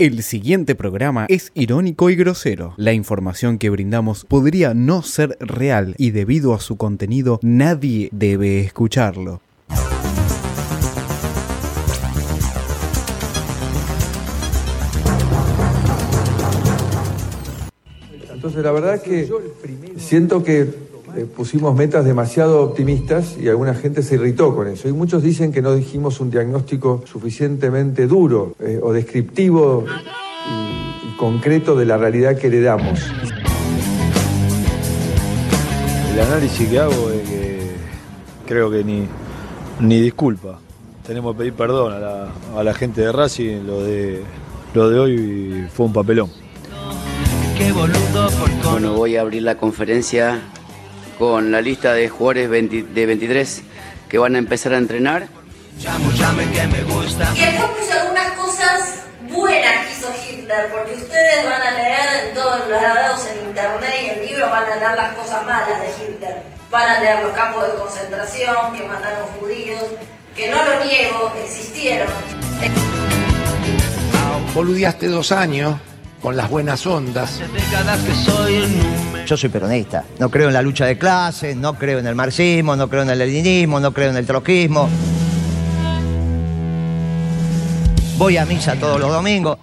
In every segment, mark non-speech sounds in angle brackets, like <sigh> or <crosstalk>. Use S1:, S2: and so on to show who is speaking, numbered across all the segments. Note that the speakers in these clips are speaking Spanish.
S1: El siguiente programa es irónico y grosero. La información que brindamos podría no ser real y debido a su contenido nadie debe escucharlo.
S2: Entonces, la verdad que siento que eh, pusimos metas demasiado optimistas y alguna gente se irritó con eso. Y muchos dicen que no dijimos un diagnóstico suficientemente duro eh, o descriptivo y, y concreto de la realidad que heredamos.
S3: El análisis que hago es que creo que ni, ni disculpa. Tenemos que pedir perdón a la, a la gente de Racing. Lo de, lo de hoy fue un papelón.
S4: Bueno, voy a abrir la conferencia con la lista de jugadores 20 de 23 que van a empezar a entrenar.
S5: Y después puse algunas cosas buenas que hizo Hitler, porque ustedes van a leer en todos los lados, en internet y en libros, van a leer las cosas malas de Hitler. Van a leer los campos de concentración, que mataron judíos, que no lo niego, existieron.
S6: Boludeaste dos años con las buenas ondas.
S7: Yo soy peronista. No creo en la lucha de clases, no creo en el marxismo, no creo en el leninismo, no creo en el troquismo. Voy a misa todos los domingos.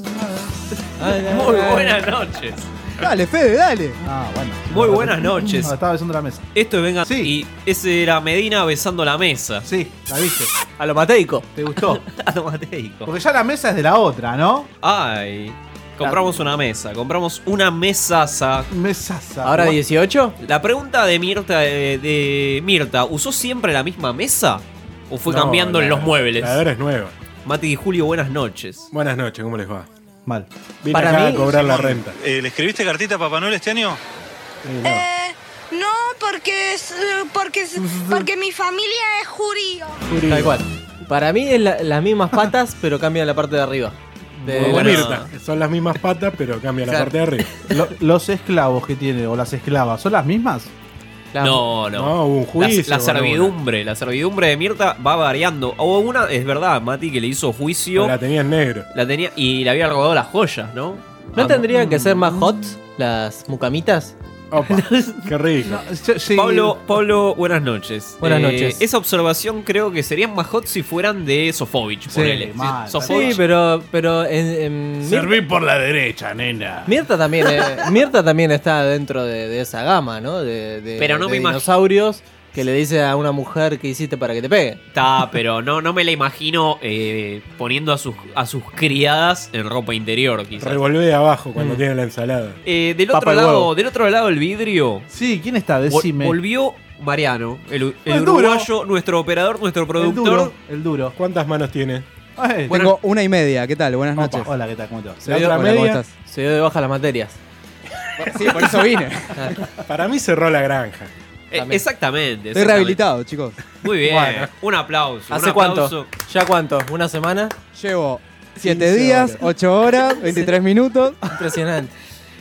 S7: <laughs>
S8: Muy buenas noches.
S9: Dale, Fede, dale.
S10: Ah, bueno.
S8: Muy buenas noches.
S10: No, estaba besando la mesa.
S8: Esto es Venga.
S10: Sí.
S8: Y ese era Medina besando la mesa.
S10: Sí, la viste.
S9: A lo mateico.
S10: ¿Te gustó? <laughs>
S8: A lo mateico.
S10: Porque ya la mesa es de la otra, ¿no?
S8: Ay. Compramos una mesa. Compramos una mesaza.
S10: Mesaza.
S9: ¿Ahora 18?
S8: La pregunta de Mirta, eh, de Mirta, ¿usó siempre la misma mesa? ¿O fue
S11: No,
S8: cambiando en
S11: la-
S8: los muebles?
S11: La de ahora es nueva.
S8: Mati y Julio, buenas noches.
S11: Buenas noches, ¿cómo les va?
S10: Mal.
S11: Vine
S9: Para
S11: acá
S9: mí-
S11: a cobrar la renta.
S3: ¿Le escribiste cartita a Papá Noel este año?
S5: Eh, no, porque, es, eh, porque, es- porque mi familia es judío.
S9: Tal cual. Para mí es la- las mismas patas, pero cambian la parte de arriba. De la-
S11: Mirta, son las mismas patas, pero cambia la parte de arriba. <laughs>
S10: Lo- los esclavos que tiene, o las esclavas, ¿son las mismas?
S9: La-
S8: No, no.
S11: No, hubo un
S8: La-
S11: juicio.
S8: la, servidumbre, la servidumbre de Mirta va variando. Hubo una, es verdad, Mati, que le hizo juicio.
S11: La tenía en negro.
S8: La tenía y le había robado las joyas, ¿no?
S9: ¿No
S8: Ah,
S9: tendrían que ser más hot las mucamitas?
S11: Opa, <laughs> qué rico.
S10: Sí.
S8: Pablo, Pablo, buenas noches. Eh,
S9: Buenas noches.
S8: Esa observación creo que serían más hot si fueran de Sofovich,
S10: Sí,
S8: ponele.
S10: mal,
S9: Sí,
S8: Sofovich,
S9: pero, pero en,
S11: Serví por la derecha, nena.
S9: Mirta también, eh, Mirta también está dentro de, de esa gama, ¿no? De, de-
S8: Pero no
S9: de
S8: me imag-
S9: dinosaurios que le dice a una mujer que hiciste para que te pegue.
S8: Está, pero no, no me la imagino eh, poniendo a sus, a sus criadas en ropa interior, quizás.
S11: Revolvé de abajo
S9: Mm.
S11: cuando tiene la ensalada.
S8: Eh, del
S10: Papa
S8: otro lado, del otro lado del vidrio,
S10: Sí, ¿quién está? Decime.
S8: volvió Mariano, el, el
S10: El duro.
S8: uruguayo, nuestro operador, nuestro
S10: el
S8: productor.
S10: duro. El duro.
S11: ¿Cuántas manos tiene?
S10: Ay,
S9: Bueno,
S1: Tengo una y media, ¿qué tal? Buenas
S10: opa,
S1: noches.
S10: Hola, ¿qué tal? ¿Cómo te va?
S9: Se
S11: La
S9: dio-
S11: otra
S1: Hola, ¿cómo
S11: media,
S1: estás?
S9: Se dio de baja las materias.
S1: Sí, por eso vine.
S11: para mí cerró la granja.
S8: Eh,
S9: También.
S8: exactamente.
S1: Estoy
S8: exactamente.
S1: rehabilitado, chicos.
S8: Muy bien.
S11: Bueno.
S8: Un aplauso.
S9: ¿Hace
S8: un
S9: cuánto?
S8: aplauso.
S9: ¿Ya cuánto? ¿Una semana?
S1: Llevo 7
S11: 15
S1: días,
S11: horas.
S1: 8 horas, 23 minutos.
S9: Impresionante.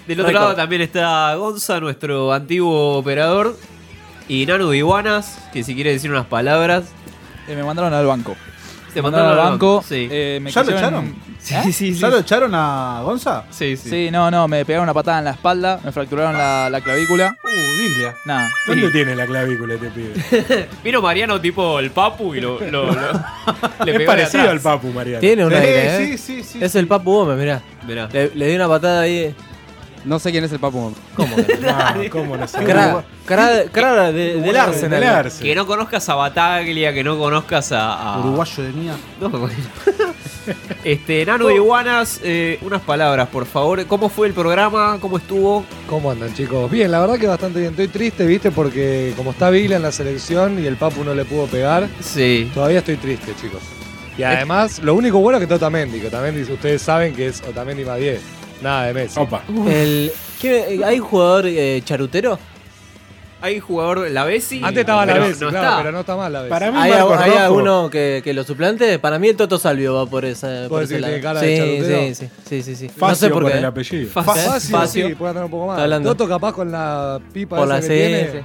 S8: Del otro lado también está Gonza, nuestro antiguo operador. Y Nanu de Iguanas, que si quiere decir unas palabras.
S12: Eh, me mandaron al banco. Me mandaron al banco.
S8: Sí.
S12: eh, me
S10: ¿Ya lo
S12: quisieron-
S10: echaron?
S8: sí, sí, sí.
S10: ¿Ya lo echaron a Gonza?
S8: Sí, sí.
S12: Sí, no, no, me pegaron una patada en la espalda, me fracturaron la, la clavícula.
S10: Uh, Biblia.
S12: Nada.
S11: ¿Dónde tiene la clavícula este pibe? <laughs>
S8: Vino Mariano tipo el Papu y lo, lo- lo- <laughs> <laughs> le
S11: es
S8: pegó de
S11: parecido
S8: atrás.
S11: al Papu, Mariano.
S9: Tiene un
S10: Sí,
S9: aire, ¿eh?
S10: sí, sí, sí.
S9: Es el Papu Gómez, mirá.
S8: Mirá.
S9: Le, le di una patada ahí.
S1: No sé quién es el Papu.
S9: ¿Cómo que no? <laughs>
S11: ¿Cómo no sé?
S9: Cara, cara, cara de- del Arsenal.
S8: Que no conozcas a Bataglia, que no conozcas a. a-
S10: Uruguayo de mía.
S8: No, bueno. <laughs> Este, Nanu de Iguanas, eh, unas palabras, por favor. ¿Cómo fue el programa? ¿Cómo estuvo?
S13: ¿Cómo andan, chicos? Bien, la verdad que bastante bien. Estoy triste, ¿viste? Porque como está Vila en la selección y el Papu no le pudo pegar,
S8: Sí.
S13: todavía estoy triste, chicos. Y además, lo único bueno es que está Otamendi, que Otamendi ustedes saben que es Otamendi más 10. Nada de Messi.
S11: Opa.
S9: El, ¿qué- ¿Hay un jugador eh, charutero?
S8: Hay jugador la Bessi.
S13: Antes estaba la
S8: pero
S13: Bessi,
S8: no
S13: claro,
S8: está.
S13: pero no está mal la Bessi.
S11: Para mí,
S9: ¿Hay,
S11: Marcos
S9: hay
S11: Rojo.
S9: alguno que, que lo suplante? Para mí el Toto Salvio va por esa. Por
S13: ¿Vos
S9: ese
S13: decís que
S9: lado.
S13: tiene cara de
S9: sí,
S13: charutero?
S9: sí, sí, sí, sí, sí. no
S11: Facio
S9: sé por
S11: por
S9: qué.
S11: el apellido.
S8: Facio.
S13: Fácil,
S9: Facio.
S13: sí, puede tener un poco más.
S9: Hablando.
S13: Toto capaz con la pipa
S9: Por
S13: esa
S9: la
S13: que
S9: C.
S13: tiene.
S9: sí.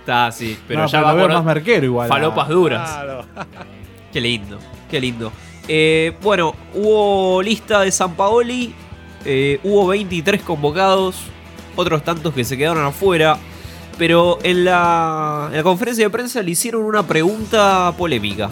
S8: Está, sí, pero
S10: No,
S8: ya va
S10: lo veo
S8: por
S10: más merquero igual.
S8: falopas duras.
S13: Claro.
S8: Qué lindo, qué lindo. Eh, bueno, hubo lista de San Paoli, eh, hubo 23 convocados, otros tantos que se quedaron afuera, pero en la, en la conferencia de prensa le hicieron una pregunta polémica.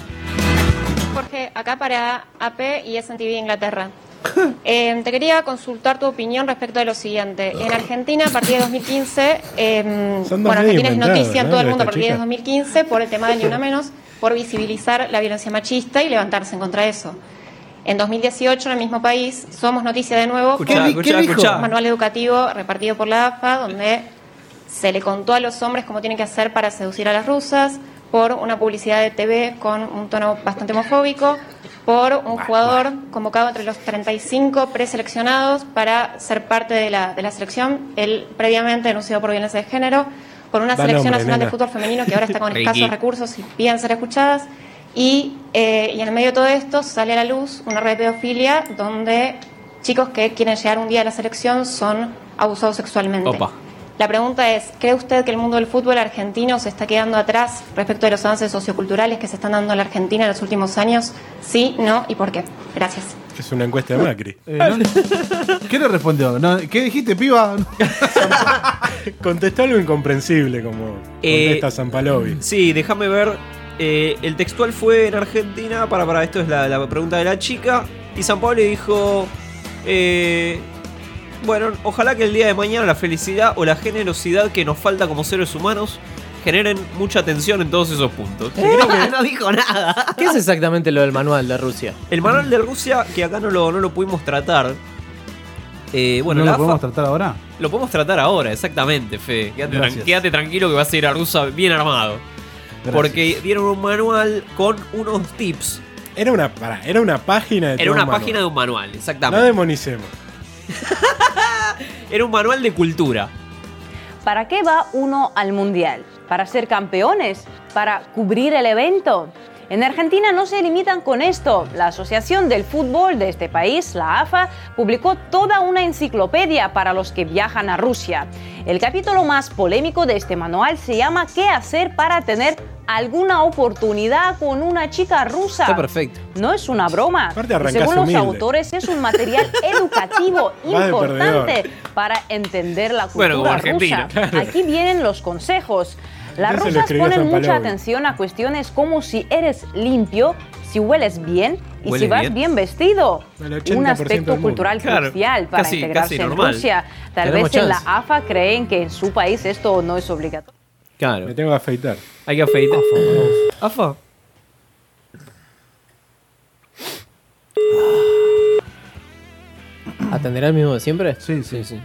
S14: Jorge, acá para AP y SNTV Inglaterra. <laughs> Eh, te quería consultar tu opinión respecto de lo siguiente. En Argentina, a partir de 2015, eh, bueno, Argentina es noticia en todo el mundo a partir de
S11: chica.
S14: 2015 por el tema de Ni Una Menos, por visibilizar la violencia machista y levantarse en contra de eso. En 2018, en el mismo país, somos noticia de nuevo.
S8: Escuchá,
S14: con
S8: escuchá,
S14: un
S8: escuchá.
S14: manual educativo repartido por la AFA, donde se le contó a los hombres cómo tienen que hacer para seducir a las rusas, por una publicidad de TV con un tono bastante homofóbico, por un jugador convocado entre los 35 preseleccionados para ser parte de la, de la selección, él previamente denunciado por violencia de género, por una
S11: Da
S14: selección
S11: nombre,
S14: nacional de fútbol femenino que ahora está con escasos recursos y piden ser escuchadas, y, eh, y en el medio de todo esto sale a la luz una red de pedofilia donde chicos que quieren llegar un día a la selección son abusados sexualmente.
S8: Opa.
S14: La pregunta es, ¿cree usted que el mundo del fútbol argentino se está quedando atrás respecto de los avances socioculturales que se están dando en la Argentina en los últimos años? Sí, no y por qué. Gracias.
S11: Es una encuesta de Macri.
S10: Eh, no- <laughs> ¿Qué le respondió? No, ¿Qué dijiste, piba? <laughs>
S11: Contestó algo incomprensible como
S8: Eh,
S11: contesta Zampalovi.
S8: Sí, déjame ver. Eh, el textual fue en Argentina. Para, para, esto es la, la pregunta de la chica. Y San Pablo le dijo. eh, bueno, ojalá que el día de mañana la felicidad o la generosidad que nos falta como seres humanos generen mucha atención en todos esos puntos. <laughs> no dijo nada.
S9: ¿Qué es exactamente lo del manual de Rusia?
S8: El manual de Rusia, que acá no lo, no lo pudimos tratar. eh, bueno,
S10: ¿No
S8: la
S10: lo
S8: AFA
S10: podemos tratar ahora?
S8: lo podemos tratar ahora, exactamente, Fe. Quédate,
S10: Gracias.
S8: tran- quédate tranquilo que vas a ir a Rusa bien armado.
S10: Gracias.
S8: Porque dieron un manual con unos tips.
S11: Era una, pará, era una página de
S8: Era una
S11: un manual.
S8: página de un manual,
S11: No
S8: exactamente.
S11: demonicemos. <laughs>
S8: Era un manual de cultura.
S15: ¿Para qué va uno al Mundial? ¿Para ser campeones? ¿Para cubrir el evento? En Argentina no se limitan con esto. La Asociación del Fútbol de este país, la AFA, publicó toda una enciclopedia para los que viajan a Rusia. El capítulo más polémico de este manual se llama ¿Qué hacer para tener alguna oportunidad con una chica rusa?
S9: Está perfecto.
S15: No es una broma. Según los
S11: humilde.
S15: autores, es un material <laughs> educativo importante para entender la cultura rusa.
S11: claro.
S15: Aquí vienen los consejos. Las rusas ponen mucha atención a cuestiones como si eres limpio, si hueles bien y si
S8: ¿Hueles
S15: vas
S8: bien?
S15: bien, vestido.
S11: El 80%
S15: Un aspecto cultural
S8: Claro,
S15: crucial para
S8: casi-
S15: integrarse
S8: casi
S15: en. Rusia. Tal
S9: Tenemos
S15: vez en la. AFA creen que en su país esto no es obligatorio.
S8: Claro.
S11: Me tengo que afeitar.
S8: Hay que afeitar. Afa.
S9: ¿Atenderá el mismo de siempre?
S10: Sí, sí.
S9: sí.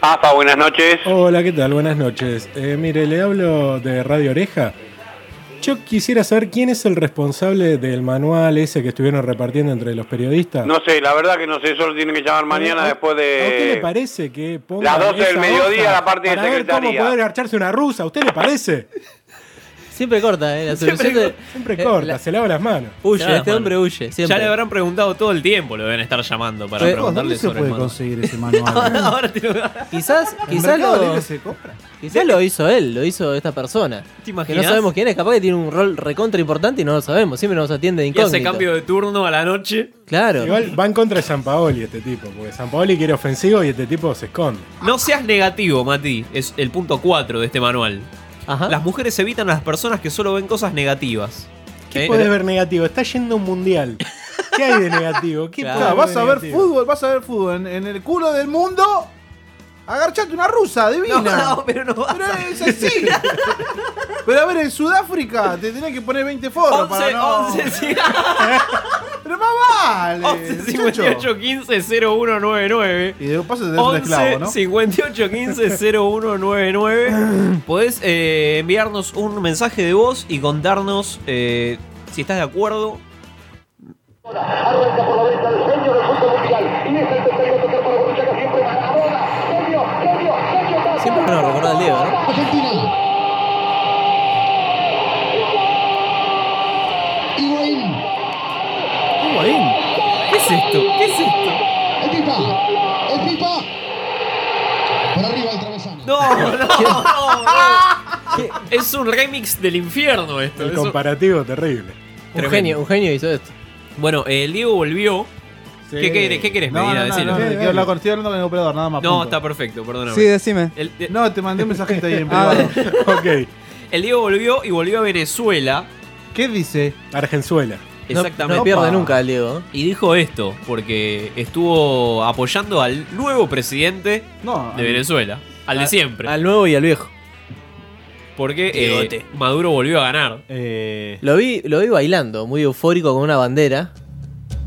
S16: AFA, buenas noches.
S11: Hola, ¿qué tal? Buenas noches. Eh, mire, le hablo de Radio Oreja. Yo quisiera saber quién es el responsable del manual ese que estuvieron repartiendo entre los periodistas.
S16: No sé, la verdad que no sé, solo tienen que llamar mañana
S11: ¿A-
S16: después
S11: ¿A usted le
S16: de...
S11: parece que ponga
S16: Las 12 del mediodía la parte de
S11: ver cómo
S16: secretaría.
S11: poder garcharse una rusa? ¿A usted le parece?
S9: Siempre corta, ¿eh? La
S8: Siempre
S9: solución de-
S11: Siempre
S9: eh,
S11: corta,
S9: la-
S11: se lava las manos.
S9: Huye, este hombre huye. Siempre.
S8: Ya le habrán preguntado todo el tiempo, lo deben estar llamando para
S9: Eh,
S8: preguntarle
S10: ¿Dónde se
S8: sobre el
S10: puede
S8: manual.
S10: conseguir ese <laughs> manual?
S8: Ahora te lo-
S9: Quizás,
S10: ¿En
S9: quizás
S10: Mercado
S9: lo,
S10: se compra?
S9: quizás lo hizo él, lo hizo esta persona.
S8: ¿Te
S9: Que no
S8: imaginas?
S9: sabemos quién es, capaz que tiene un rol recontra importante y no lo sabemos. Siempre nos atiende de
S8: Y hace
S9: incógnito.
S8: cambio de turno a la noche.
S9: Claro.
S11: Igual va en contra de San Paoli este tipo, porque San Paoli quiere ofensivo y este tipo se esconde.
S8: No seas negativo, Mati. Es el punto 4 de este manual.
S9: Ajá.
S8: Las mujeres evitan a las personas que solo ven cosas negativas.
S11: ¿Qué
S8: Eh,
S11: podés ver negativo? Está yendo a un mundial. <laughs> ¿Qué hay de negativo? ¿Qué
S10: Claro,
S11: podés
S10: vas a ver
S11: negativo?
S10: fútbol, vas a ver fútbol. En, en el culo del mundo, agarchate una rusa, divina.
S8: No, no, pero no vas
S10: Pero
S8: a-
S10: es así. <laughs> Pero a ver, en Sudáfrica te tenés que poner 20 forros
S8: 11,
S10: para no...
S8: 11, sí. <laughs>
S10: Pero más vale,
S8: 11
S10: muchacho.
S8: 58 15 0199.
S10: Y de paso tenés un
S8: 11
S10: esclavo, ¿no?
S8: 58 15 0199. Podés eh, enviarnos un mensaje de voz y contarnos eh, si estás de acuerdo.
S17: Arranca por la derecha el genio del fútbol mundial. Y es el tercero Argentina. Higuaín.
S8: Higuaín. ¿Qué es esto? ¿Qué es esto?
S17: El Pipa. El Pipa. Por arriba del travesaño.
S8: No, no, <laughs> no, no. Es un remix del infierno esto.
S11: El
S8: es un-
S11: comparativo terrible.
S9: Un
S8: Tremendo.
S9: genio, un genio hizo esto.
S8: Bueno, el Diego volvió.
S10: Sí.
S8: ¿Qué, querés, ¿Qué querés,
S10: No,
S8: Medina?
S10: no, no,
S8: Decilo.
S10: no, quiero hablar con- estoy hablando con el operador, nada más.
S8: No,
S10: punto.
S8: está perfecto, perdóname.
S18: Sí, decime.
S8: El, el-
S10: No, te mandé un mensajito ahí en
S18: Ah,
S10: privado. <laughs>
S11: ok.
S8: el Diego volvió y volvió a Venezuela.
S10: ¿Qué dice?
S11: Argenzuela.
S8: Exactamente.
S9: No pierde nunca el Diego. ¿eh?
S8: Y dijo esto, porque estuvo apoyando al nuevo presidente
S10: No,
S8: de
S10: al-
S8: Venezuela. Al de siempre.
S9: Al nuevo y al viejo.
S8: Porque
S9: Diegote.
S8: eh, Maduro volvió a ganar.
S10: Eh,
S9: Lo vi, lo vi bailando, muy eufórico con una bandera,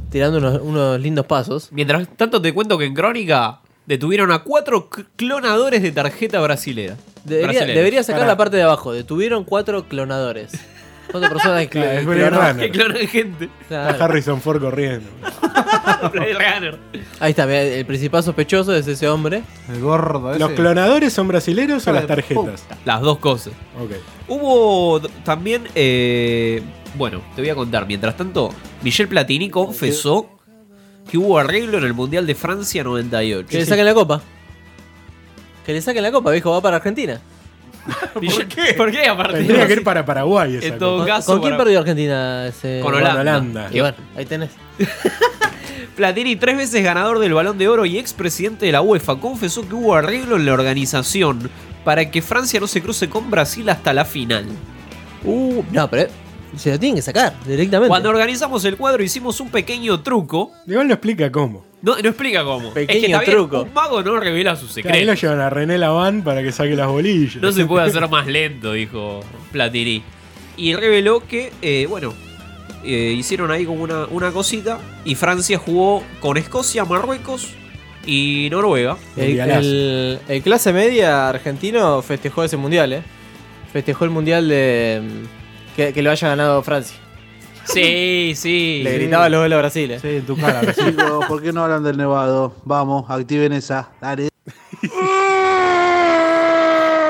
S9: tirando unos, unos lindos pasos.
S8: Mientras tanto te cuento que en Crónica detuvieron a cuatro clonadores de tarjeta brasilera.
S9: Debería, debería sacar
S8: Pará.
S9: la parte de abajo. Detuvieron cuatro clonadores. Cuatro personas que, <laughs>
S11: Claro,
S8: clonan gente.
S9: Claro.
S11: Está Harrison Ford corriendo. <laughs>
S9: Ahí está, el principal sospechoso es ese hombre.
S10: el gordo ese.
S11: ¿Los clonadores son brasileros o las tarjetas?
S8: Las dos cosas.
S11: Ok.
S8: Hubo también, eh, bueno, te voy a contar. Mientras tanto, Michel Platini confesó que hubo arreglo en el Mundial de Francia 98.
S9: Que le saquen la copa. Que le saquen la copa, viejo, va para Argentina. <laughs>
S8: ¿Por qué? ¿Por qué aparte?
S11: Tendría que ir para Paraguay esa
S8: En todo
S11: cosa.
S8: caso,
S9: ¿Con quién
S8: para-
S9: perdió Argentina? Ese...
S8: Con Holanda.
S11: Holanda.
S9: Y bueno, ahí tenés. <laughs>
S8: Platini, tres veces ganador del Balón de Oro y expresidente de la UEFA, confesó que hubo arreglo en la organización para que Francia no se cruce con Brasil hasta la final.
S9: Uh, no, pero se lo tienen que sacar directamente.
S8: Cuando organizamos el cuadro hicimos un pequeño truco.
S11: Igual no explica cómo.
S8: No, no explica cómo.
S9: Pequeño
S8: es que
S9: truco.
S8: un mago no revela sus
S11: Claro, ahí lo llevan a René Laván para que saque las bolillas.
S8: No se puede <laughs> hacer más lento, dijo Platini. Y reveló que, eh, bueno, eh, hicieron ahí como una, una cosita. Y Francia jugó con Escocia, Marruecos y Noruega.
S9: El, el- el clase media argentino festejó ese mundial, ¿eh? Festejó el mundial de. Que, que lo haya ganado Francia.
S8: Sí, <laughs> sí.
S9: Le gritaba los goles a Brasil, ¿eh?
S10: Sí, en tu cara. Chicos, <laughs> ¿por qué no hablan del nevado? Vamos, activen esa. Dale.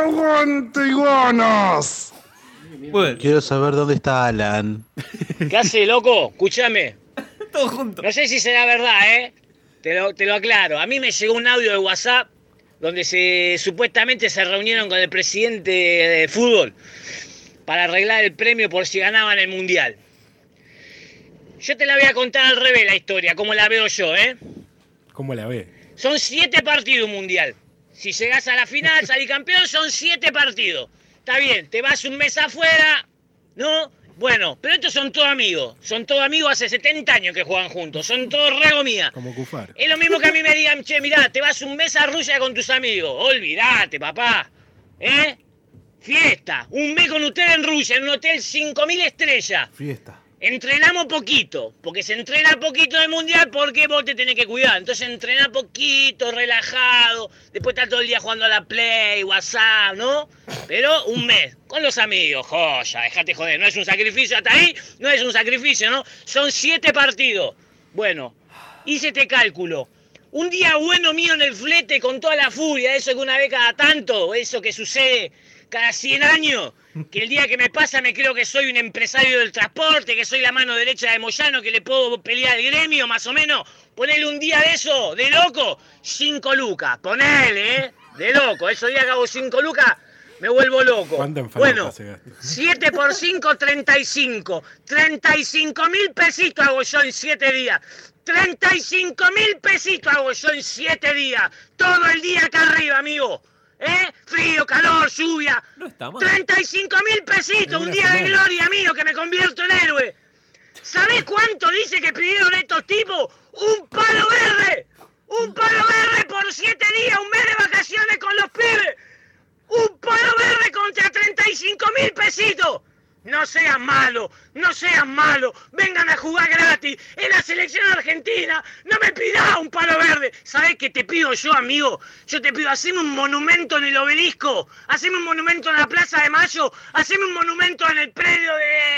S17: ¡Aguante iguanas!
S10: Quiero saber dónde está Alan.
S19: ¿Qué hace, loco? Escúchame. <laughs>
S8: Todo junto.
S19: No sé si será verdad, ¿eh? Te lo, te lo aclaro. A mí me llegó un audio de WhatsApp donde se supuestamente se reunieron con el presidente de fútbol para arreglar el premio por si ganaban el mundial. Yo te la voy a contar al revés la historia, como la veo yo, ¿eh?
S11: ¿Cómo la ve?
S19: Son siete partidos un mundial. Si llegás a la final, salís campeón, son siete partidos. Está bien, te vas un mes afuera, ¿no? Bueno, pero estos son todos amigos. Son todos amigos hace 70 años que juegan juntos. Son todos rego mía.
S11: Como Cufar.
S19: Es lo mismo que a mí me digan, che, mirá, te vas un mes a Rusia con tus amigos. Olvídate, papá. ¿Eh? Fiesta. Un mes con ustedes en Rusia, en un hotel 5.000 estrellas.
S10: Fiesta.
S19: Entrenamos poquito, porque se entrena poquito de mundial porque vos te tenés que cuidar. Entonces entrena poquito, relajado, después está todo el día jugando a la Play, WhatsApp, ¿no? Pero un mes, con los amigos, joya, dejate joder, no es un sacrificio hasta ahí, no es un sacrificio, ¿no? Son siete partidos. Bueno, hice este cálculo. Un día bueno mío en el flete con toda la furia, eso que una vez cada tanto, eso que sucede cada 100 años, que el día que me pasa me creo que soy un empresario del transporte, que soy la mano derecha de Moyano, que le puedo pelear al gremio, más o menos. Ponele un día de eso, de loco, 5 lucas. Ponele, ¿eh? De loco. Esos días que hago 5 lucas, me vuelvo loco.
S11: ¿Cuánta enfermedad
S19: Bueno,
S11: se gasta?
S19: 7 por 5, 35. 35 mil pesitos hago yo en 7 días. 35 mil pesitos hago yo en 7 días. Todo el día acá arriba, amigo. ¿Eh? Frío, calor, lluvia.
S8: No está mal.
S19: 35 mil pesitos, un día de gloria mío que me convierto en héroe. ¿Sabés cuánto dice que pidieron estos tipos? ¡Un palo verde! ¡Un palo verde por 7 días, un mes de vacaciones con los pibes! ¡Un palo verde contra 35 mil pesitos! No sean malos, no sean malos, vengan a jugar gratis en la selección argentina, no me pidas un palo verde. ¿Sabés qué te pido yo, amigo? Yo te pido, haceme un monumento en el obelisco, haceme un monumento en la Plaza de Mayo, haceme un monumento en el predio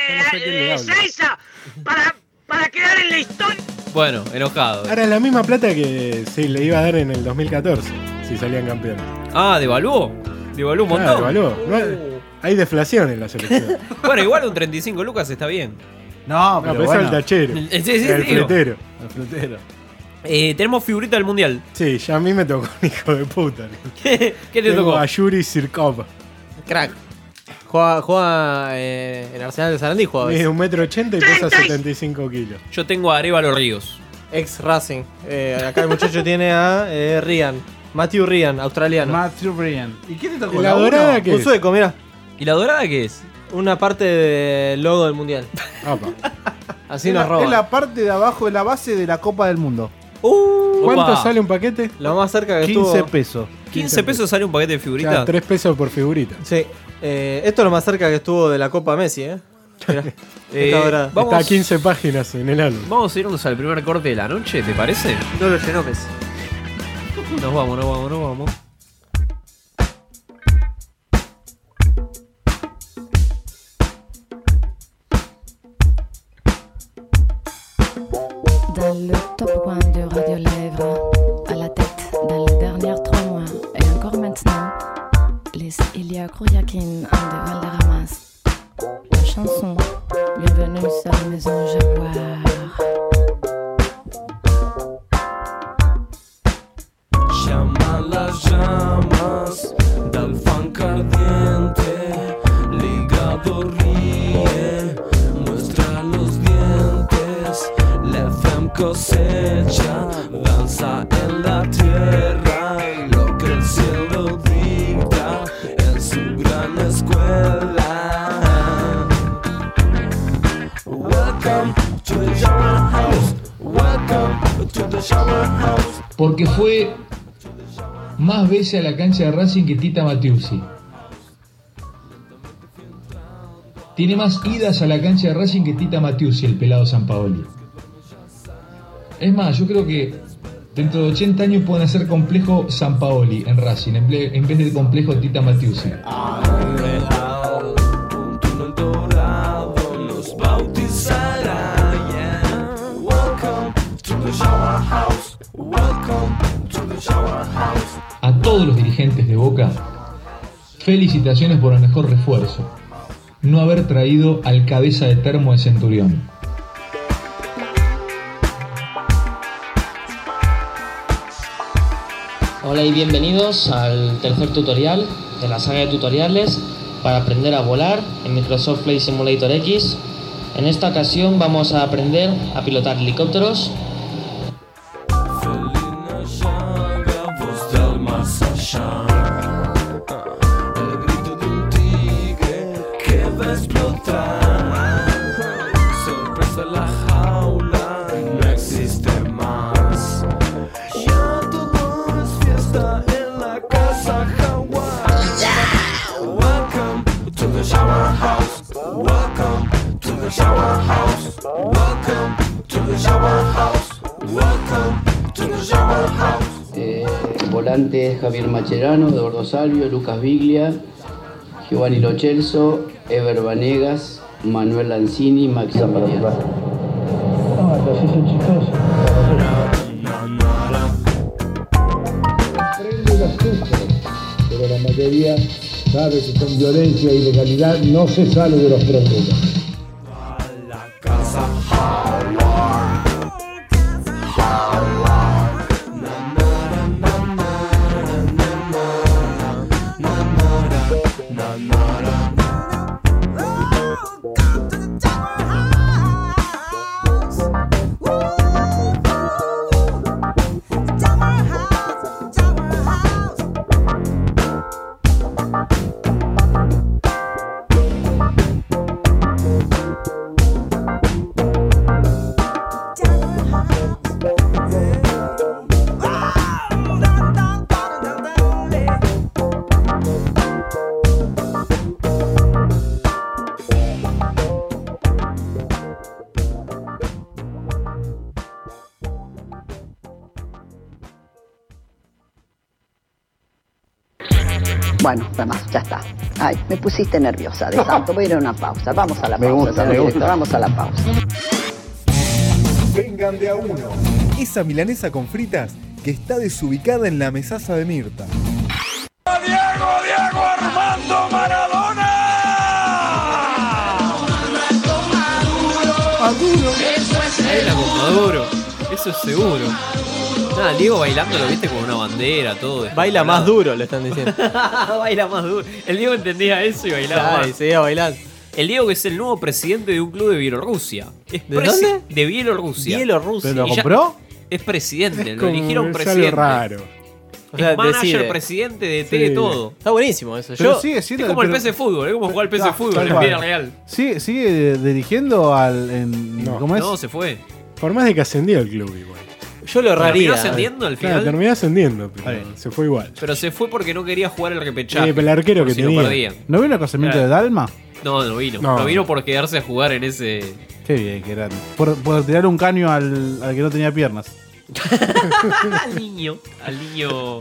S11: Yo no sé
S19: de, de. Seiza, para, para quedar en la historia.
S8: Bueno, enojado.
S11: Ahora la misma plata que se le iba a dar en el 2014, si salían campeones.
S8: Ah, devaluó. Devaluó un montón.
S11: devaluó. No hay- deflación en la selección. <laughs>
S8: Bueno, igual un 35 lucas está bien.
S10: No,
S11: No,
S10: pero
S11: pero
S10: bueno.
S11: es el tachero.
S8: El- <laughs> sí, sí,
S11: el fletero.
S10: El frutero.
S8: Eh, tenemos figurita del mundial.
S11: Sí, ya a mí me tocó un hijo de puta. <laughs>
S8: ¿Qué te
S11: Tengo
S8: tocó?
S11: a Yuri Sirkov.
S9: Crack. Juega, juega eh, en Arsenal de Sarandí, juega. veces.
S11: un metro ochenta y pesa 75 kilos.
S8: Yo tengo a Arevalo Ríos.
S9: Ex Racing. Eh, acá el muchacho tiene a eh, Ryan. Matthew Ryan, australiano.
S10: Matthew Ryan. ¿Y qué te tocó?
S11: ¿Y la dorada qué
S9: Un
S11: es?
S9: sueco, mira.
S8: ¿Y la dorada qué es?
S9: Una parte del logo del mundial. <laughs> Así
S10: es,
S9: nos
S10: la,
S9: roban.
S10: es la parte de abajo de la base de la Copa del Mundo.
S11: ¿Cuánto
S8: Opa.
S11: sale un paquete?
S9: Lo más cerca que
S10: 15
S9: estuvo.
S10: pesos.
S8: 15 pesos sale un paquete de figuritas.
S11: 3 pesos por figurita.
S9: Sí. Eh, esto es lo más cerca que estuvo de la Copa Messi, ¿eh? Mirá. <laughs>
S8: Eh,
S9: Está dorada.
S8: vamos,
S11: Está a 15 páginas en el álbum.
S8: vamos a irnos al primer corte de la noche, ¿te parece?
S9: No lo llenó Messi.
S8: Nos vamos, nos vamos, nos vamos.
S20: Porque fue más veces a la cancha de Racing que Tita Matiusi. Tiene más idas a la cancha de Racing que Tita Matiusi, el pelado San Paoli. Es más, yo creo que dentro de 80 años pueden hacer complejo San Paoli en Racing, en vez del complejo Tita Matiusi. A todos los dirigentes de Boca, felicitaciones por el mejor refuerzo. No haber traído al cabeza de termo de Centurión.
S21: Hola y bienvenidos al tercer tutorial de la saga de tutoriales para aprender a volar en Microsoft Flight Simulator X. En esta ocasión vamos a aprender a pilotar helicópteros,
S4: volantes Javier Macherano, Eduardo Salvio, Lucas Biglia, Giovanni Lochelso, Ever Vanegas, Manuel Lanzini, Max Emiliano.
S22: pero la mayoría sabe que con violencia y ilegalidad no se sale de los problemas.
S23: Pusiste nerviosa de tanto. Voy a ir a una pausa. Vamos a la
S1: Me
S23: pausa.
S1: gusta, me gusta.
S23: Vamos a la pausa.
S1: Vengan de a uno. Esa milanesa con fritas que está desubicada en la mesaza de Mirta.
S24: Diego, Diego. Armando Maradona.
S8: Baila con Maduro. Eso es seguro. Nada, Diego bailando lo viste como una bandera, todo.
S9: Baila más duro, le están diciendo. <laughs>
S8: baila más duro. El Diego entendía eso y bailaba
S9: Claro,
S8: más.
S9: y seguía bailando.
S8: El Diego que es el nuevo presidente de un club de Bielorrusia. Es
S9: ¿De
S8: presi-
S9: dónde?
S8: De Bielorrusia.
S9: Bielorrusia.
S10: ¿Pero lo
S8: Y ya-
S10: compró?
S8: Es presidente, lo eligieron
S11: es algo
S8: presidente.
S11: raro.
S9: O sea,
S8: es manager,
S9: decide.
S8: presidente de
S11: Sí.
S8: T, todo.
S9: Está buenísimo eso.
S10: Pero
S9: Yo,
S10: sigue siendo
S8: Es como el
S10: pero-
S8: PC Fútbol, es como jugar al PC
S10: Ah,
S8: Fútbol
S10: tal
S8: en
S10: cual.
S8: vida real.
S10: ¿Sigue, sigue dirigiendo al. En,
S11: No.
S10: ¿Cómo es?
S8: No, se fue.
S11: Por más de que ascendió el club igual.
S9: Yo lo
S8: Terminó
S9: erraría.
S8: ascendiendo al
S11: Claro,
S8: final.
S11: terminó ascendiendo, pero se fue igual.
S8: pero se fue porque no quería jugar el repechaje.
S11: Eh, pero el arquero
S8: por
S11: que
S8: si lo
S11: tenía.
S8: perdían.
S10: ¿No vino el casamiento
S8: Claro.
S10: de Dalma?
S8: No, no vino.
S11: No.
S8: No. vino por quedarse a jugar en ese.
S10: Qué bien, qué grande. Por, por tirar un caño al, al que no tenía piernas. <laughs>
S8: al niño. Al niño.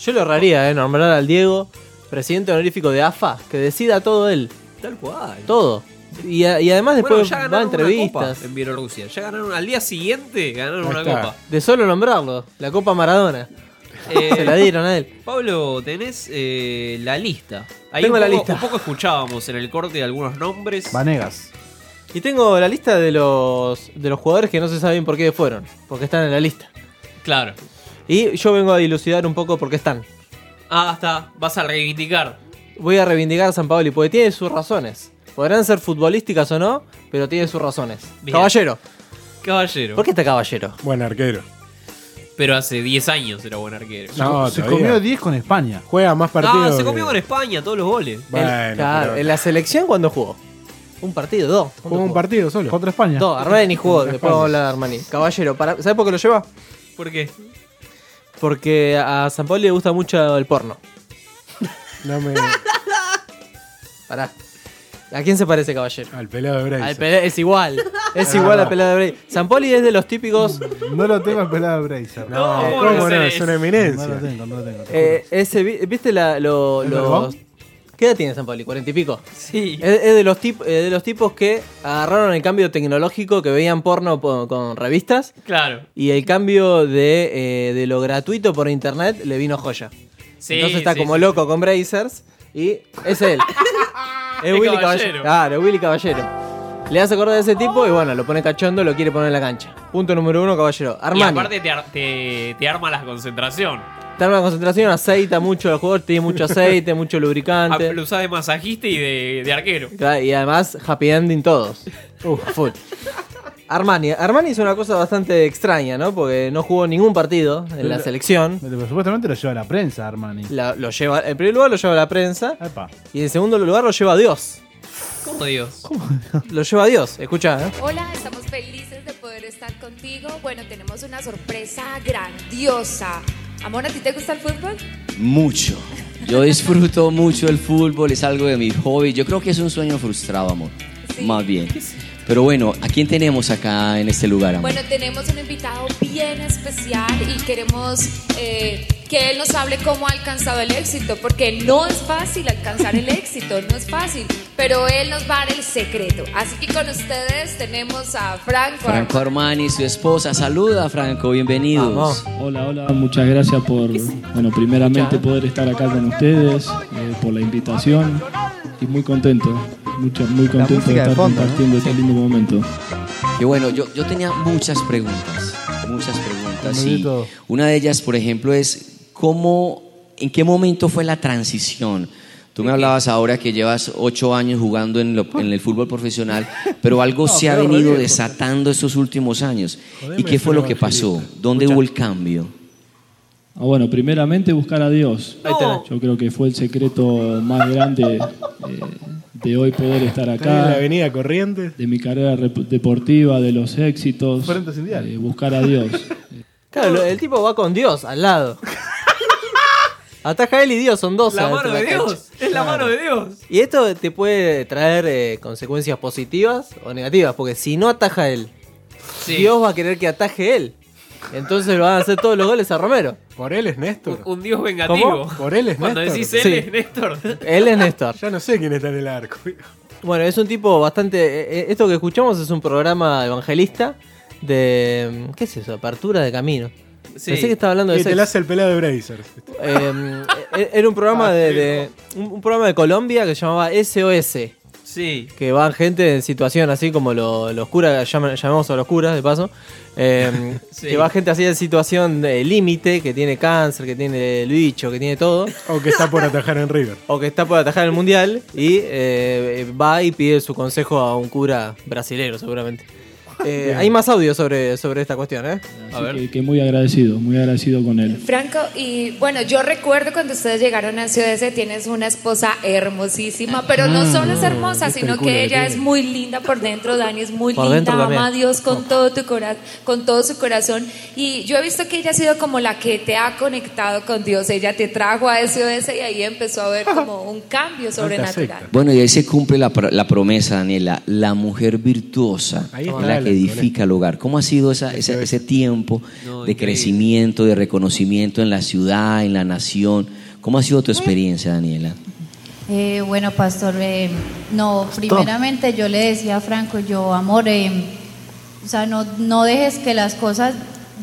S9: Yo lo erraría, eh, nombrar al Diego, presidente honorífico de AFA, que decida todo él.
S8: Tal cual.
S9: Todo. Y, a- y además
S8: Bueno,
S9: después
S8: ya
S9: va a
S8: ganaron una
S9: entrevistas.
S8: copa en Bielorrusia. Ya ganaron al día siguiente ganaron
S11: Ahí
S8: una
S11: está.
S8: copa.
S9: De solo nombrarlo, la Copa Maradona.
S8: Eh,
S9: Se la dieron a él.
S8: Pablo, tenés eh, la lista. Ahí
S9: Tengo
S8: un
S9: la lista.
S8: Un poco escuchábamos en el corte algunos nombres.
S10: Vanegas.
S9: Y tengo la lista de los, de los jugadores que no se saben por qué fueron, porque están en la lista.
S8: Claro.
S9: Y yo vengo a dilucidar un poco por qué están.
S8: Ah, está. Vas a reivindicar.
S9: Voy a reivindicar a San Paoli porque tiene sus razones. Podrán ser futbolísticas o no, pero tiene sus razones.
S8: Bien.
S9: Caballero.
S8: Caballero.
S9: ¿Por qué está caballero?
S11: Buen arquero.
S8: Pero hace 10 años era buen arquero.
S11: No,
S10: se
S11: todavía.
S10: comió 10 con España.
S11: Juega más partidos.
S8: Ah, se
S11: que-
S8: comió con España todos los goles.
S11: Bueno,
S9: El- claro,
S11: pero-
S9: en la selección cuando jugó. Un partido, dos. ¿Cuándo
S11: Jugó un
S9: jugó?
S11: partido solo.
S10: Contra España.
S9: Dos, Armani jugó, después vamos a hablar de Armani. Caballero, para, ¿sabes por qué lo lleva?
S8: ¿Por qué?
S9: Porque a San Paoli le gusta mucho el porno.
S11: No me... <laughs>
S9: Pará. ¿A quién se parece Caballero?
S11: Al pelado de.
S9: Al pele- es igual. Es igual al pelado de Bray. San Paoli es de los típicos.
S10: No lo tengo al pelado de Bracer.
S11: No,
S8: ¿cómo
S11: ¿cómo
S8: no
S11: no? Es una
S10: No
S11: eminencia.
S10: lo tengo, no lo tengo.
S9: eh, ese, vi- ¿Viste la, lo-. ¿Qué edad tiene San Paoli? ¿Cuarenta y pico?
S8: Sí.
S9: Es, es de, los tip- eh, de los tipos que agarraron el cambio tecnológico, que veían porno po- con revistas.
S8: Claro.
S9: Y el cambio de, eh, de lo gratuito por internet le vino joya.
S8: Sí,
S9: Entonces está
S8: sí,
S9: como
S8: sí.
S9: loco con Brazers y es él. <laughs> es Willy
S8: Caballero.
S9: Caballero. Claro, Willy Caballero. Le hace acordar de ese tipo y bueno, lo pone cachondo, lo quiere poner en la cancha. Punto número uno, Caballero.
S8: Y
S9: Armani.
S8: aparte te, ar- te, te arma la concentración.
S9: Está en una concentración, aceita mucho el jugador, tiene mucho aceite, mucho
S8: Ah,
S9: lubricante. <laughs>
S8: Lo usás de masajista y de, de arquero.
S9: Claro, Y además, happy ending todos. A full. Armani. Armani es una cosa bastante extraña, ¿no? Porque no jugó ningún partido en la selección.
S10: Pero supuestamente lo lleva la prensa, Armani.
S9: La- lo lleva, en primer lugar lo lleva la prensa.
S10: Epa.
S9: Y en segundo lugar lo lleva Dios.
S8: ¿Cómo Dios?
S9: Lo lleva Dios. Escucha, ¿eh?
S25: Hola, estamos felices de poder estar contigo. Bueno, tenemos una sorpresa grandiosa. Amor, ¿a ti te gusta el fútbol?
S26: Mucho. Yo disfruto mucho el fútbol, es algo de mi hobby. Yo creo que es un sueño frustrado, amor. Más bien. Pero bueno, ¿a quién tenemos acá en este lugar, amor?
S25: Bueno, tenemos un invitado bien especial y queremos eh, que él nos hable cómo ha alcanzado el éxito, porque no es fácil alcanzar el éxito, no es fácil, pero él nos va a dar el secreto. Así que con ustedes tenemos a Franco.
S26: Franco Armani y su esposa. Saluda, Franco, bienvenidos.
S27: Hola, hola, muchas gracias por, bueno, primeramente poder estar acá con ustedes, eh, por la invitación y muy contento, mucho, muy contento de estar
S26: fondo, ¿no?
S27: compartiendo este lindo momento.
S26: Que bueno, yo, yo tenía muchas preguntas, muchas preguntas. Y una de ellas, por ejemplo, es cómo, en qué momento fue la transición. Tú me hablabas ahora que llevas ocho años jugando en, lo- en el fútbol profesional, pero algo
S27: No,
S26: se ha venido desatando estos últimos años.
S27: Jodeme,
S26: ¿Y qué fue lo que pasó? ¿Dónde hubo el cambio?
S27: Ah, bueno, primeramente buscar a Dios. Yo creo que fue el secreto más grande eh, de hoy poder estar acá.
S11: la avenida Corrientes.
S27: De mi carrera deportiva, de los éxitos.
S10: Frente
S27: eh, buscar a Dios. <laughs>
S9: Claro, el tipo va con Dios al lado. Ataja él y Dios, son dos.
S8: La mano de
S9: la cancha.
S8: Dios. Es la mano de Dios.
S9: Y esto te puede traer eh, consecuencias positivas o negativas, porque si no ataja él,
S8: Sí.
S9: Dios va a querer que ataje él. Entonces lo van a hacer todos los goles a Romero.
S11: Por él es Néstor.
S8: Un Dios vengativo.
S9: ¿Cómo?
S11: Por él es
S8: Cuando
S11: Néstor.
S8: decís él
S9: Sí.
S8: es Néstor.
S9: Él es Néstor. <laughs>
S11: Ya no sé quién está en el arco.
S9: Bueno, es un tipo bastante. eh, eh, Esto que escuchamos es un programa evangelista de. ¿Qué es eso? Apertura de camino.
S8: Sí.
S9: Pensé que estaba hablando de
S11: Y te
S9: sexo.
S11: la hace el pelado de Brazers. <laughs>
S9: Eh, era un programa de, de- un, un programa de Colombia que se llamaba SOS.
S8: Sí.
S9: Que van gente en situación así como lo- los curas, llamamos a los curas de paso. eh, <laughs>
S8: Sí.
S9: Que va gente así en situación de límite, que tiene cáncer, que tiene el bicho, que tiene todo.
S11: O que está por atajar en River.
S9: O que está por atajar el mundial y eh, va y pide su consejo a un cura brasilero, seguramente. Eh, hay más audio sobre, sobre esta cuestión, ¿eh?
S27: Así que, que muy agradecido, muy agradecido con él.
S25: Franco, y bueno, yo recuerdo cuando ustedes llegaron a COS, tienes una esposa hermosísima, pero no
S9: Mm,
S25: solo es hermosa,
S9: ¿viste
S25: sino que ella es muy linda por dentro, Dani es muy
S9: Por
S25: linda, ama a Dios con todo tu cora con todo su corazón. Y yo he visto que ella ha sido como la que te ha conectado con Dios, ella te trajo a SOS y ahí empezó a ver <laughs> como un cambio sobrenatural.
S26: Bueno, y ahí se cumple la, pr- la promesa, Daniela, la mujer virtuosa
S11: Ahí
S26: es
S11: está
S26: la que edifica el hogar. ¿Cómo ha sido esa- esa- ese tiempo de crecimiento, de reconocimiento en la ciudad, en la nación? ¿Cómo ha sido tu experiencia, Daniela?
S28: Eh, bueno, pastor, eh, no, primeramente yo le decía a Franco, yo, amor, eh, o sea, no, no dejes que las cosas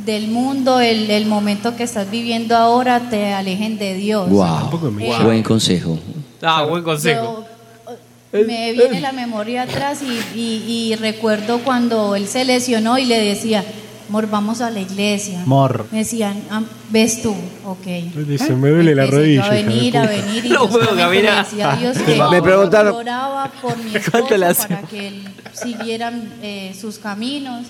S28: del mundo, el, el momento que estás viviendo ahora, te alejen de Dios.
S26: Wow,
S28: Eh,
S26: buen consejo.
S8: Ah, buen consejo.
S28: Me viene la memoria atrás y, y- y recuerdo cuando él se lesionó y le decía, amor, vamos a la iglesia.
S10: Mor.
S28: Me decían, "Ah, ves tú, ok.
S11: Dice, me duele la rodilla.
S28: A venir, a venir y <laughs>
S8: No puedo caminar.
S28: decía a Dios
S8: Me
S28: que
S8: preguntaron-
S28: oraba por mi <laughs>
S9: ¿Cuánto
S28: esposo para que él siguieran eh, sus caminos.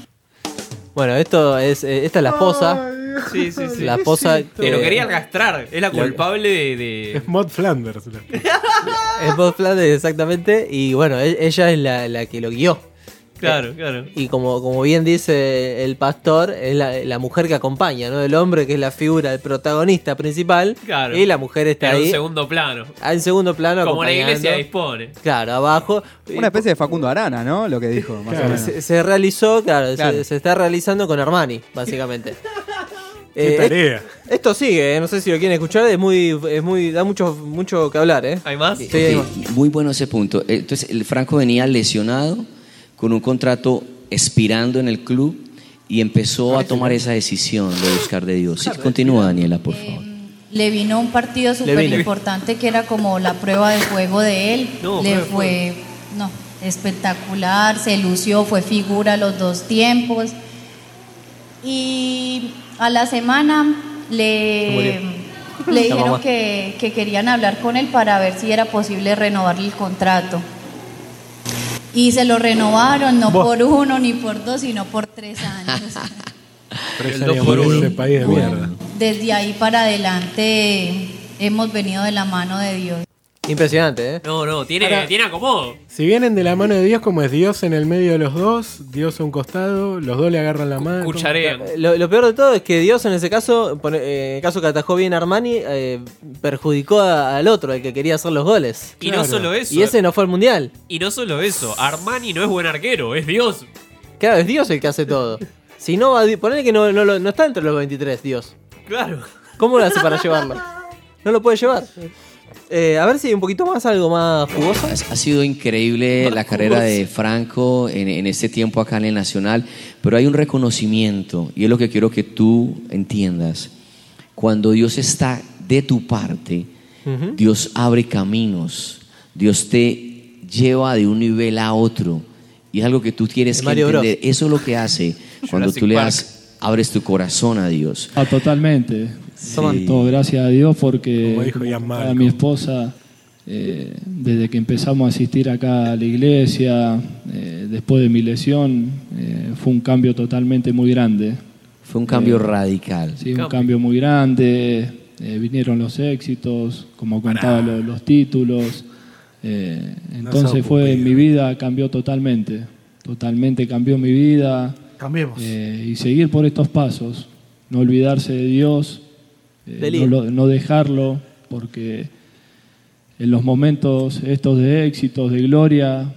S9: Bueno, esto es, eh, esta es la esposa.
S8: Sí, sí, sí.
S9: La esposa
S8: Que lo
S9: que-
S8: quería castrar. Es la culpable de. de-
S11: Es Mod Flanders.
S9: Es Bob Flanders, exactamente. Y bueno, e- ella es la, la que lo guió.
S8: Claro, claro.
S9: Y como, como bien dice el pastor, es la, la mujer que acompaña, ¿no? El hombre que es la figura, el protagonista principal.
S8: Claro.
S9: Y la mujer está
S8: En
S9: ahí.
S8: segundo plano.
S9: ah, En segundo plano.
S8: Como la iglesia dispone.
S9: Claro, abajo.
S1: Una especie de Facundo Arana, ¿no? Lo que dijo, más o menos.
S9: Se, se realizó, claro, se-
S1: Claro.
S9: Se, está realizando con Armani, básicamente. <laughs>
S11: Qué
S9: Eh,
S11: tarea.
S9: Esto sigue, eh, no sé si lo quieren escuchar, es muy, es muy, da mucho, mucho que hablar, ¿eh?
S8: ¿Hay más?
S9: Sí, hay más.
S26: Ok, Muy bueno ese punto. Entonces, el Franco venía lesionado con un contrato expirando en el club y empezó a tomar esa decisión de buscar de Dios. Sí, continúa, Daniela, por favor.
S28: Le vino un partido súper importante que era como la prueba de juego de él.
S8: No,
S28: Le fue no, espectacular, se lució, fue figura los dos tiempos. Y a la semana le, le <laughs> dijeron que, que querían hablar con él para ver si era posible renovarle el contrato. Y se lo renovaron, no por uno ni por dos, sino por tres años. <laughs>
S11: Tres años
S8: por
S11: por
S8: uno.
S11: ese país de mierda.
S28: Desde ahí para adelante hemos venido de la mano de Dios.
S9: Impresionante, ¿eh?
S8: No, no, tiene,
S11: Ahora-
S8: tiene acomodo.
S11: Si vienen de la mano de Dios, como es Dios en el medio de los dos, Dios a un costado, los dos le agarran la mano.
S8: Cucharean.
S9: Lo, lo peor de todo es que Dios en ese caso, pone- eh, en el caso que atajó bien Armani, eh, perjudicó a- al otro, el que quería hacer los goles.
S8: Y no solo eso.
S9: Y ese no fue al mundial.
S8: Y no solo eso. Armani no es buen arquero, es Dios.
S9: Claro, es Dios el que hace todo. <laughs> Si no, va- ponele que no, no, lo- no está entre los 23, Dios.
S8: Claro.
S9: ¿Cómo lo hace para llevarlo? <laughs> No lo puede llevar. Eh, a ver si hay un poquito más, algo más jugoso.
S26: Ha sido increíble la carrera de Franco en, en este tiempo acá en el Nacional, pero hay un reconocimiento y es lo que quiero que tú entiendas. Cuando Dios está de tu parte, Dios abre caminos, Dios te lleva de un nivel a otro y es algo que tú tienes que entender. Eso es lo que hace <laughs> cuando
S9: Jurassic
S26: tú le das, abres tu corazón a Dios.
S27: Ah, totalmente.
S26: Sí.
S27: Todo gracias a Dios porque
S11: Como dijo
S27: mi esposa, eh, desde que empezamos a asistir acá a la iglesia, eh, después de mi lesión, eh, fue un cambio totalmente muy grande.
S26: Fue un cambio radical.
S27: Sí, un cambio muy grande. eh, vinieron los éxitos, como contaba lo- los títulos. eh, entonces fue mi vida cambió totalmente, totalmente cambió mi vida.
S10: Cambiemos.
S27: Eh, y seguir por estos pasos, no olvidarse de Dios, eh, no, dejarlo, porque en los momentos estos de éxitos, de gloria,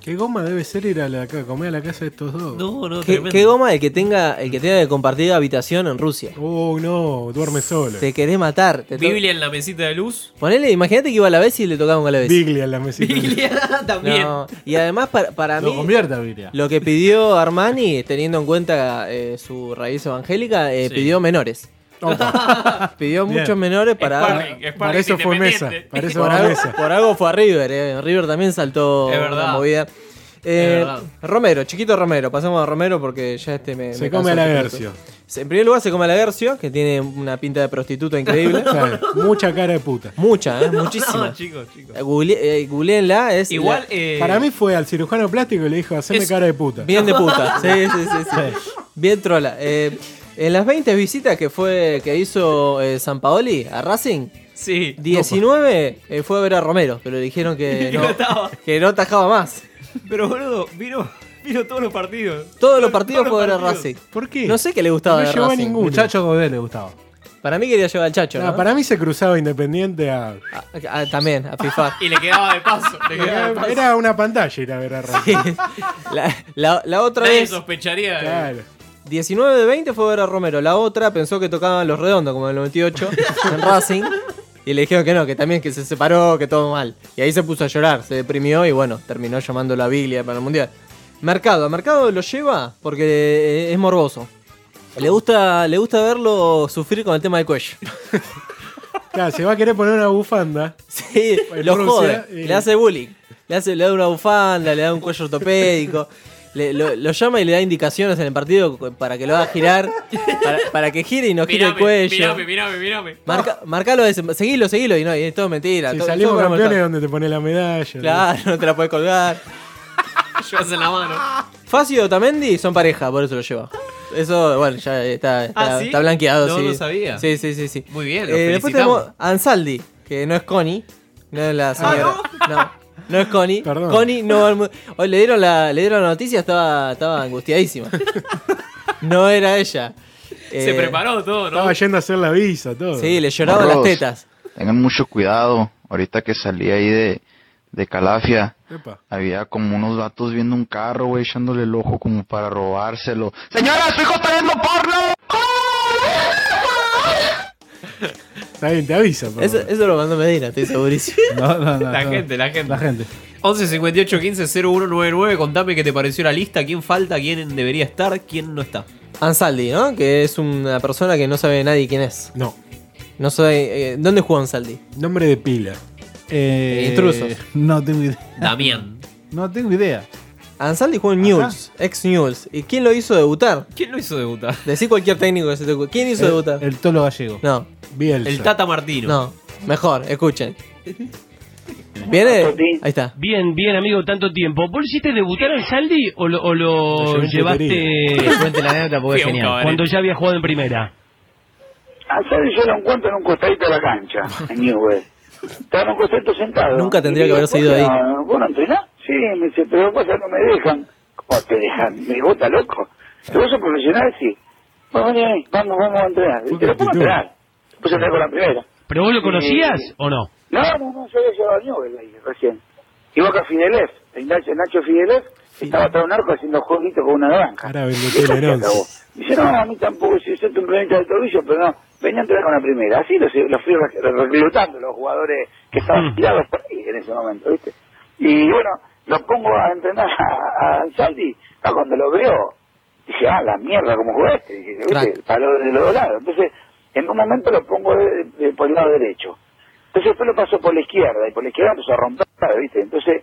S11: ¿Qué goma debe ser ir a, la, comer a la casa de estos dos?
S8: No, no,
S9: ¿Qué, qué goma el que tenga el que tenga que compartir habitación en Rusia?
S11: Oh, no, duerme solo.
S9: Te querés matar. Te
S8: Biblia en la mesita de luz.
S9: Ponele, imagínate que iba a la vez y le tocaba a la vez.
S11: Biglia en la mesita. <laughs>
S8: También.
S9: No, Y además para, para
S10: Lo
S9: mí
S10: Biblia.
S9: lo que pidió Armani, teniendo en cuenta eh, su raíz evangélica, eh,
S8: Sí.
S9: pidió menores. <laughs> Pidió
S10: Bien.
S9: muchos menores para.
S10: Sparring, sparring Para eso fue Mesa, para eso
S9: por,
S10: fue
S9: algo,
S10: Mesa.
S9: por algo fue a River. eh. River también saltó la movida. Eh. Romero, chiquito Romero. Pasamos a Romero porque ya este me.
S10: Se
S9: me
S10: come a la
S9: producto. En primer lugar, se come a la Gercio, que tiene una pinta de prostituta increíble. <laughs>
S10: Claro, mucha cara de puta.
S9: Mucha, ¿eh? <laughs> Muchísima.
S8: No, chicos, chicos.
S9: Eh, google- eh, googleenla, es.
S8: Igual,
S9: la-
S8: eh,
S10: Para mí fue al cirujano plástico y le dijo, haceme
S9: Es-
S10: cara de puta.
S9: Bien de puta. Sí, sí, sí. sí. Bien trola. Eh, en las 20 visitas que fue que hizo eh, San Paoli a Racing,
S8: Sí.
S9: 19 eh, fue a ver a Romero, pero le dijeron que <laughs> no, que no atajaba más.
S8: Pero boludo, vino, vino todos los partidos.
S9: Todos los partidos
S8: Todos
S9: fue a ver a. Racing.
S10: ¿Por qué?
S9: No sé qué le gustaba
S10: No
S9: de
S10: llevó a ninguno.
S29: Muchacho Godé le gustaba.
S9: Para mí quería llevar al Chacho,
S10: No,
S9: ¿no?
S10: para mí se cruzaba Independiente a...
S9: También, a FIFA. <laughs>
S8: Y le quedaba de paso. Le quedaba de
S10: Era,
S8: paso.
S10: era una pantalla ir a ver a Racing. <laughs>
S9: La, la- la otra
S8: Nadie
S9: vez,
S8: sospecharía. de-
S10: Claro.
S9: 19 de 20 fue a ver a Romero. La otra pensó que tocaban los redondos, como en el 98, <laughs> en Racing. Y le dijeron que no, que también que se separó, que todo mal. Y ahí se puso a llorar, se deprimió y bueno, terminó llamando la Biblia para el Mundial. Mercado, a Mercado lo lleva porque eh, es morboso. Le gusta, le gusta verlo sufrir con el tema del cuello. <laughs>
S10: Claro, se va a querer poner una bufanda.
S9: Sí, lo jode,
S10: y-
S9: le hace bullying. Le, hace, le da una bufanda, le da un cuello ortopédico. Le- lo, lo llama y le da indicaciones en el partido para que lo haga girar. Para, para que gire y no gire el cuello.
S8: mirame, mirame, mirame.
S9: Marca, marcalo, ese, seguilo, seguilo. Y no, y es todo mentira.
S10: Si
S9: todo-
S10: salimos
S9: todo
S10: campeones donde te pone la medalla.
S9: Claro, no te la puedes colgar. <laughs>
S8: Llevas en la mano.
S9: Facio y Otamendi son pareja, por eso lo lleva. Eso, bueno, ya está, está,
S8: Ah, ¿sí?
S9: está blanqueado.
S8: No,
S9: sí.
S8: no sabía.
S9: Sí, sí, sí. sí.
S8: Muy bien, lo
S9: Eh, después tenemos Ansaldi, que no es Connie. No es la señora. no? no, es Connie.
S10: Perdón.
S9: Connie no va al mu- Hoy le dieron la, le dieron la noticia, estaba, estaba angustiadísima. <laughs> no era ella.
S8: Se
S9: Eh,
S8: preparó todo, ¿no?
S10: Estaba yendo a hacer la visa, todo.
S9: Sí, le lloraban las tetas.
S30: Tengan mucho cuidado. Ahorita que salí ahí de, de Calafia,
S10: Epa.
S30: había como unos vatos viendo un carro, güey, echándole el ojo como para robárselo. ¡Señora, su hijo está viendo porno!
S10: Está bien, te avisa. por
S9: Eso,
S10: favor.
S9: eso lo mandó Medina, estoy segurísimo. <laughs>
S29: No, no, no.
S8: La
S29: no.
S8: gente, la gente.
S29: La gente.
S8: 11 58 15 0199. Contame qué te pareció la lista. ¿Quién falta? ¿Quién debería estar? ¿Quién no está?
S9: Ansaldi, ¿no? Que es una persona que no sabe nadie quién es.
S10: No.
S9: No sabe. eh, ¿Dónde jugó Ansaldi?
S10: Nombre de pila.
S29: Eh,
S9: Intrusos.
S29: No tengo idea.
S8: Damián.
S29: No tengo idea.
S9: Ansaldi jugó en Newell's, ex Newell's. ¿Y quién lo hizo debutar?
S8: ¿Quién lo hizo debutar?
S9: Decí cualquier técnico que se te ocurra. ¿Quién hizo
S29: El,
S9: debutar?
S29: el Tolo Gallego.
S9: No,
S10: Bielsa.
S8: El Tata Martino.
S9: no. Mejor, escuchen. ¿Viene? Ahí está.
S31: Bien, bien, amigo, tanto tiempo. ¿Vos lo hiciste debutar en Saldi o lo, o llevaste cuente la anécdota porque
S8: un cabaret.
S31: cuando ya había jugado en primera?
S22: A Sadi yo lo encuentro en un costadito de la cancha, en Newell. Estaba en un costadito sentado.
S9: Nunca tendría que haberse ido
S22: "¿Vos
S9: ahí".
S22: ¿Vos no entrenás? Sí, me dice, pero pasa no me dejan. ¿Cómo te dejan? Me ¿está loco? ¿Pero vos sos profesional? Sí. Bueno, vení ahí, vamos, vamos a entrenar. Te lo
S10: actitud.
S22: entrenar. Después entrené con la primera.
S31: ¿Pero vos lo conocías o no?
S22: No, no, no, yo había llegado a Newell ahí recién. Y Boca Fidelef, Nacho, Nacho Fidelef, estaba atrás de un arco haciendo jueguitos con una naranja.
S10: Ahora vendete
S22: ¿Qué
S10: el?
S22: Dice, no, a mí tampoco, si usted un problemita del tobillo, pero no, venía a entrenar con la primera. Así los, los fui re- reclutando, los jugadores que estaban tirados por ahí en ese momento, ¿viste? Y bueno, lo pongo a entrenar a, a Saldi, ah, cuando lo veo, dije, ah, la mierda, como jugaste, dije, ¿viste?
S9: Crack.
S22: Para lo de los dos lados. Entonces, en un momento lo pongo de- de- por el lado derecho. Entonces después lo pasó por la izquierda, y por la izquierda empezó a romper, ¿viste? Entonces,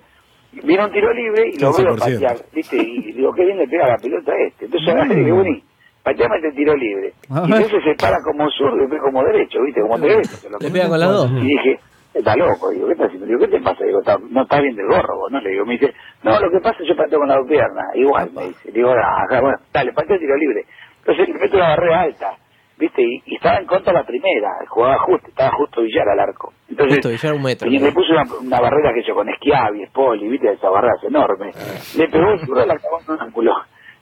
S22: vino un tiro libre y lo veo
S10: 15%.
S22: patear, ¿viste? Y digo, qué bien le pega la pelota a este. Entonces agarré y dije, bueno, pateame este tiro libre. Y entonces se para como zurdo y como derecho, ¿viste? Como te ves.
S9: Le pega con las dos.
S22: Y dije, está loco, digo, ¿qué estás haciendo? Digo, ¿qué te pasa? Digo, "Está- no estás bien del gorro, vos, ¿no? Le digo, me dice, no, lo que pasa es que yo pateo con la dos piernas, igual, me dice. Digo, ah, ajá, bueno, dale, pateo tiro libre. Entonces le meto una barrera alta, ¿viste? Y, y estaba en contra la primera, jugaba justo, estaba justo Villar al arco. Entonces,
S9: Justo, Villar un metro.
S22: y le puse una, una barrera que yo con Schiavi, Spoli, ¿viste? Esa barrera es enorme. Le pegó y la clavó en un ángulo,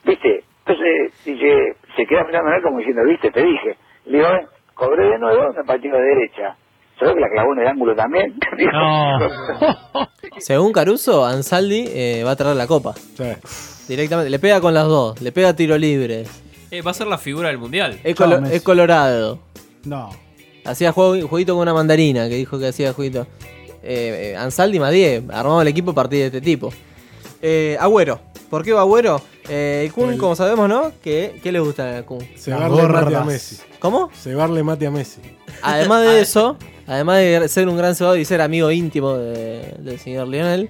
S22: ¿viste? Entonces, dice, se queda mirando a él como diciendo, ¿viste? Te dije. Le digo, "Eh, cobré de nuevo, me pateó de derecha. ¿Sabes que la clavó en el ángulo también? <laughs> Digo, <laughs>
S9: Según Caruso, Ansaldi eh, va a traer la copa. Directamente. Le pega con las dos. Le pega tiro libre.
S8: Eh, va a ser la figura del mundial.
S9: Es, colo- es colorado.
S29: No.
S9: Hacía juego, jueguito con una mandarina, que dijo que hacía jueguito. Eh, eh, Ansaldi más 10. Armamos el equipo a partir de este tipo. Eh, Agüero. ¿Por qué va Agüero? Eh, el Kun, como sabemos, ¿no? ¿Qué, qué le gusta al Kun?
S11: Cebarle mate a Messi.
S9: ¿Cómo?
S11: Cebarle mate a Messi.
S9: Además de <laughs> eso, además de ser un gran cebado y ser amigo íntimo de- del señor Lionel,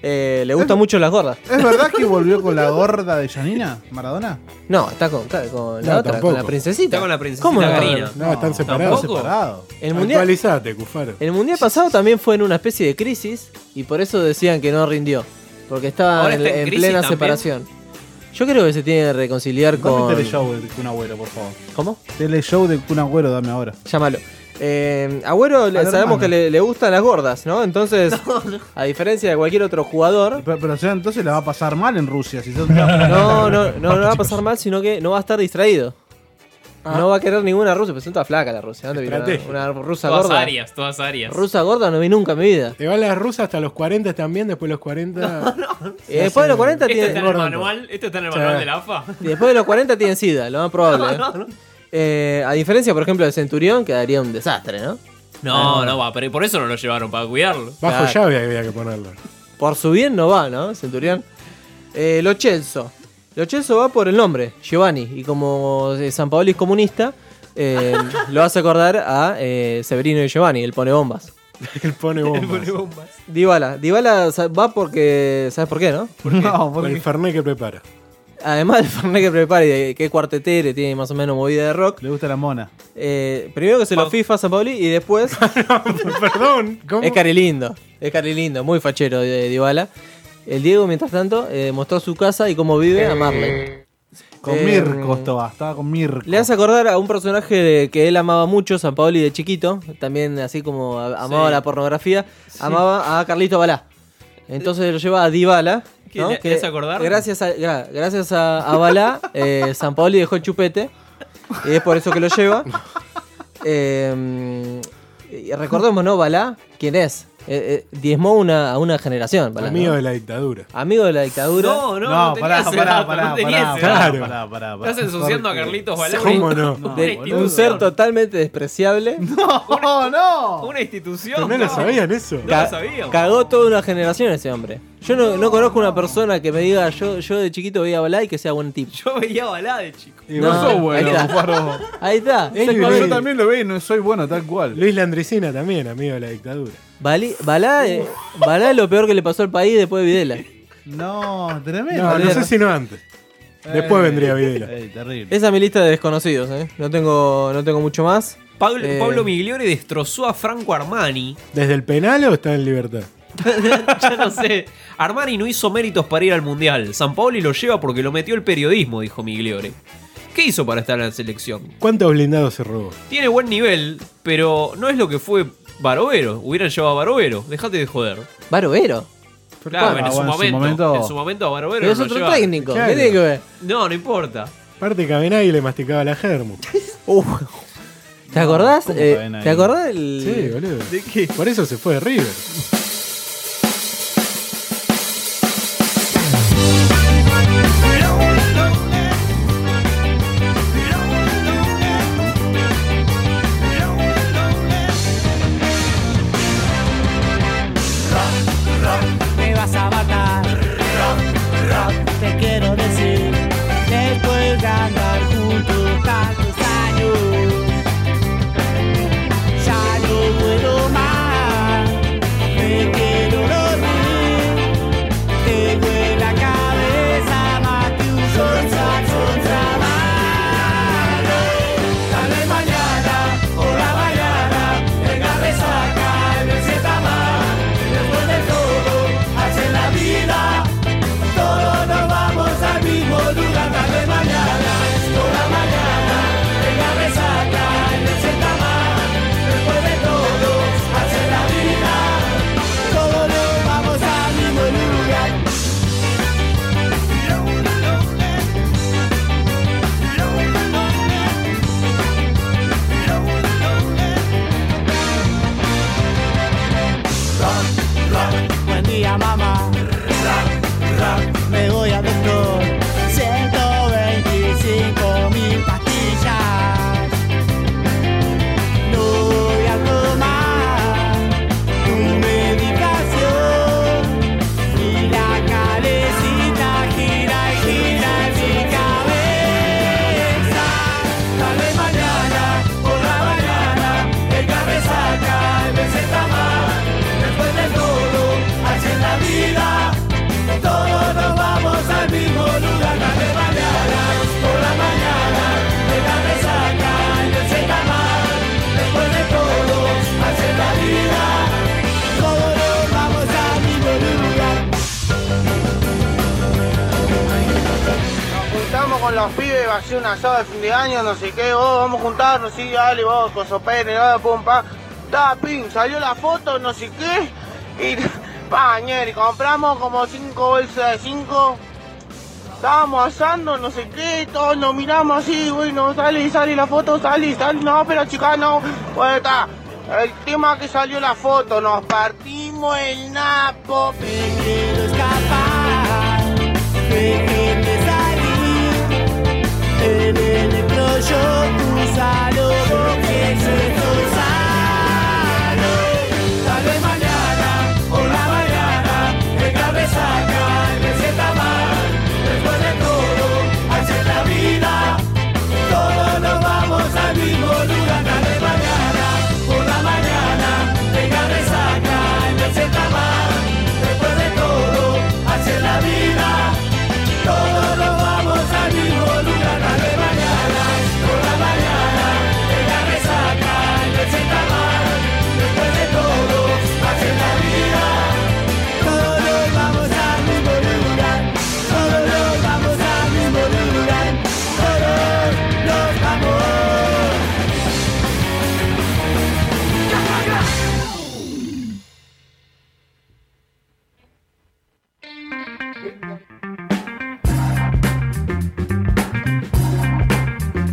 S9: eh, le gustan mucho las gordas.
S10: ¿Es verdad que <laughs> volvió con la gorda de Janina, Maradona?
S9: No, está con, con la
S11: No,
S9: otra,
S11: tampoco.
S9: con la princesita.
S8: Está con la princesita
S9: ¿Cómo no?
S8: Karina.
S11: No, están separados.
S10: Separado.
S9: El mundial,
S11: Actualizate, Cufaro.
S9: el mundial pasado también fue en una especie de crisis y por eso decían que no rindió. Porque estaba
S8: Ahora
S9: en,
S8: está en
S9: en
S8: crisis
S9: plena
S8: también.
S9: separación. Yo creo que se tiene que reconciliar
S10: Dame
S9: con.
S10: el teleshow de Kun Agüero, por favor.
S9: ¿Cómo?
S10: Teleshow de Kun Agüero, dame ahora.
S9: Llámalo. Eh, Agüero le- sabemos
S10: hermano.
S9: que le, le gustan las gordas, ¿no? Entonces, <laughs> a diferencia de cualquier otro jugador,
S10: Pero, pero, o sea, entonces le va a pasar mal en Rusia. Si son <laughs>
S9: no, no, no, no va a pasar mal, sino que no va a estar distraído. No va a querer ninguna rusa, pero son todas flacas la Rusia. ¿Dónde una, una rusa
S31: Todas
S9: gorda?
S31: áreas, todas áreas.
S9: Rusa gorda no vi nunca en mi vida.
S11: Te va la rusa hasta los 40 también, después de los 40. <laughs>
S9: Y después de los 40
S31: ¿Esto
S9: tiene.
S31: está en el manual? ¿Esto está en el manual de la AFA?
S9: Y después de los 40 tienen sida, lo más probable. ¿eh? Eh, a diferencia, por ejemplo, del Centurión, quedaría un desastre, ¿no?
S31: No, no va, pero por eso no lo llevaron, para cuidarlo.
S11: Bajo
S9: Claro.
S11: llave había que ponerlo.
S9: Por su bien no va, ¿no? Centurión. Eh, Lo Celso. Lo Celso va por el nombre, Giovanni. Y como eh, San Paolo es comunista, eh, <laughs> lo hace acordar a eh, Severino y Giovanni, el pone bombas. <laughs>
S11: Él pone <laughs> bombas.
S9: Dybala. Dybala sa- va porque. ¿Sabes por qué, no?
S10: No,
S11: Por el Fernet que prepara.
S9: Además del Fernet que prepara y de que es cuartetero tiene más o menos movida de rock.
S10: Le gusta la mona.
S9: eh, primero que se lo FIFA a San Paoli y después. <laughs>
S11: Perdón, ¿cómo?
S9: Es carilindo. Es carilindo, muy fachero de Dybala. El Diego, mientras tanto, eh, mostró su casa y cómo vive a Marley.
S10: Con
S9: Eh,
S10: Mirko estaba, estaba con Mirko.
S9: Le hace acordar a un personaje que él amaba mucho, San Paoli de chiquito, también así como amaba
S8: Sí.
S9: la pornografía, amaba a Carlito Balá. Entonces lo lleva a Dybala.
S8: ¿Qué,
S9: ¿no? Que
S8: hace acordar?
S9: Gracias a, gra- gracias a, a Balá, eh, San Paoli dejó el chupete. Y es por eso que lo lleva. <laughs> Eh, y recordemos, ¿no? Balá, ¿quién es? Eh, eh, diezmó una, a una generación.
S11: Amigo
S9: ¿no?
S11: de la dictadura.
S9: Amigo de la dictadura.
S8: No, no,
S10: No,
S8: no,
S10: pará,
S8: tenía
S10: pará, pará, pará.
S11: Claro.
S10: pará, pará, pará.
S31: Estás ensuciando a Carlitos Balá.
S11: ¿Cómo no?
S9: De-
S8: No,
S9: un ser totalmente despreciable.
S10: No, <laughs> no.
S8: Una institución.
S11: ¿No lo sabían eso?
S8: No
S9: Ca-
S8: lo sabíamos.
S9: Cagó toda una generación ese hombre. Yo no, no conozco una persona que me diga yo, yo de chiquito veía Balá y que sea buen tipo.
S8: Yo veía balá de chico.
S10: Y
S9: No,
S10: sos bueno,
S9: ahí está. Ahí está.
S11: Es
S10: Yo
S11: Luis.
S10: también lo veo y no soy bueno, tal cual.
S11: Luis Landricina también, amigo de la dictadura.
S9: Bali- Balá, eh, Balá es lo peor que le pasó al país después de Videla.
S10: No, tremendo.
S11: No, no sé si no antes. Después vendría Videla.
S10: Ey, terrible.
S9: Esa es mi lista de desconocidos, ¿eh? No tengo, no tengo mucho más.
S8: Pablo,
S9: Eh,
S8: Pablo Migliore destrozó a Franco Armani. <laughs>
S11: ¿Desde el penal o está en libertad? <laughs>
S8: ya no sé. Armani no hizo méritos para ir al mundial. San Paoli lo lleva porque lo metió el periodismo, dijo Migliore. ¿Qué hizo para estar en la selección?
S11: ¿Cuántos blindados se robó?
S8: Tiene buen nivel, pero no es lo que fue Barovero. Hubieran llevado a Barovero. Dejate de joder.
S9: Barovero.
S8: Claro,
S10: Ah,
S8: en, su
S10: bueno, su
S8: momento,
S10: momento-
S8: En su momento a Barovero
S9: Pero es otro
S8: lleva-
S9: técnico.
S11: Claro.
S9: ¿Qué tiene que ver?
S8: No, no importa.
S11: Aparte Cabenagui le masticaba la germu. <laughs>
S9: Uh, ¿Te acordás?
S10: ¿cómo
S9: Eh? ¿Te acordás del.?
S11: Sí, boludo.
S8: ¿De qué?
S11: Por eso se fue de River.
S32: Va a un asado de fin de año, no sé qué, vamos a juntarnos, sí, dale, vos, con sopere, dale, pum, pa. Ta, pim, salió la foto, no sé qué, y, <laughs> pa, ñeri, compramos como cinco bolsas de cinco, estábamos asando, no sé qué, todos nos miramos así, bueno, sale, sale la foto, sale, sale, no, pero chica, no, pues está, el tema que salió la foto, nos partimos el napo,
S33: electroshock Úsalo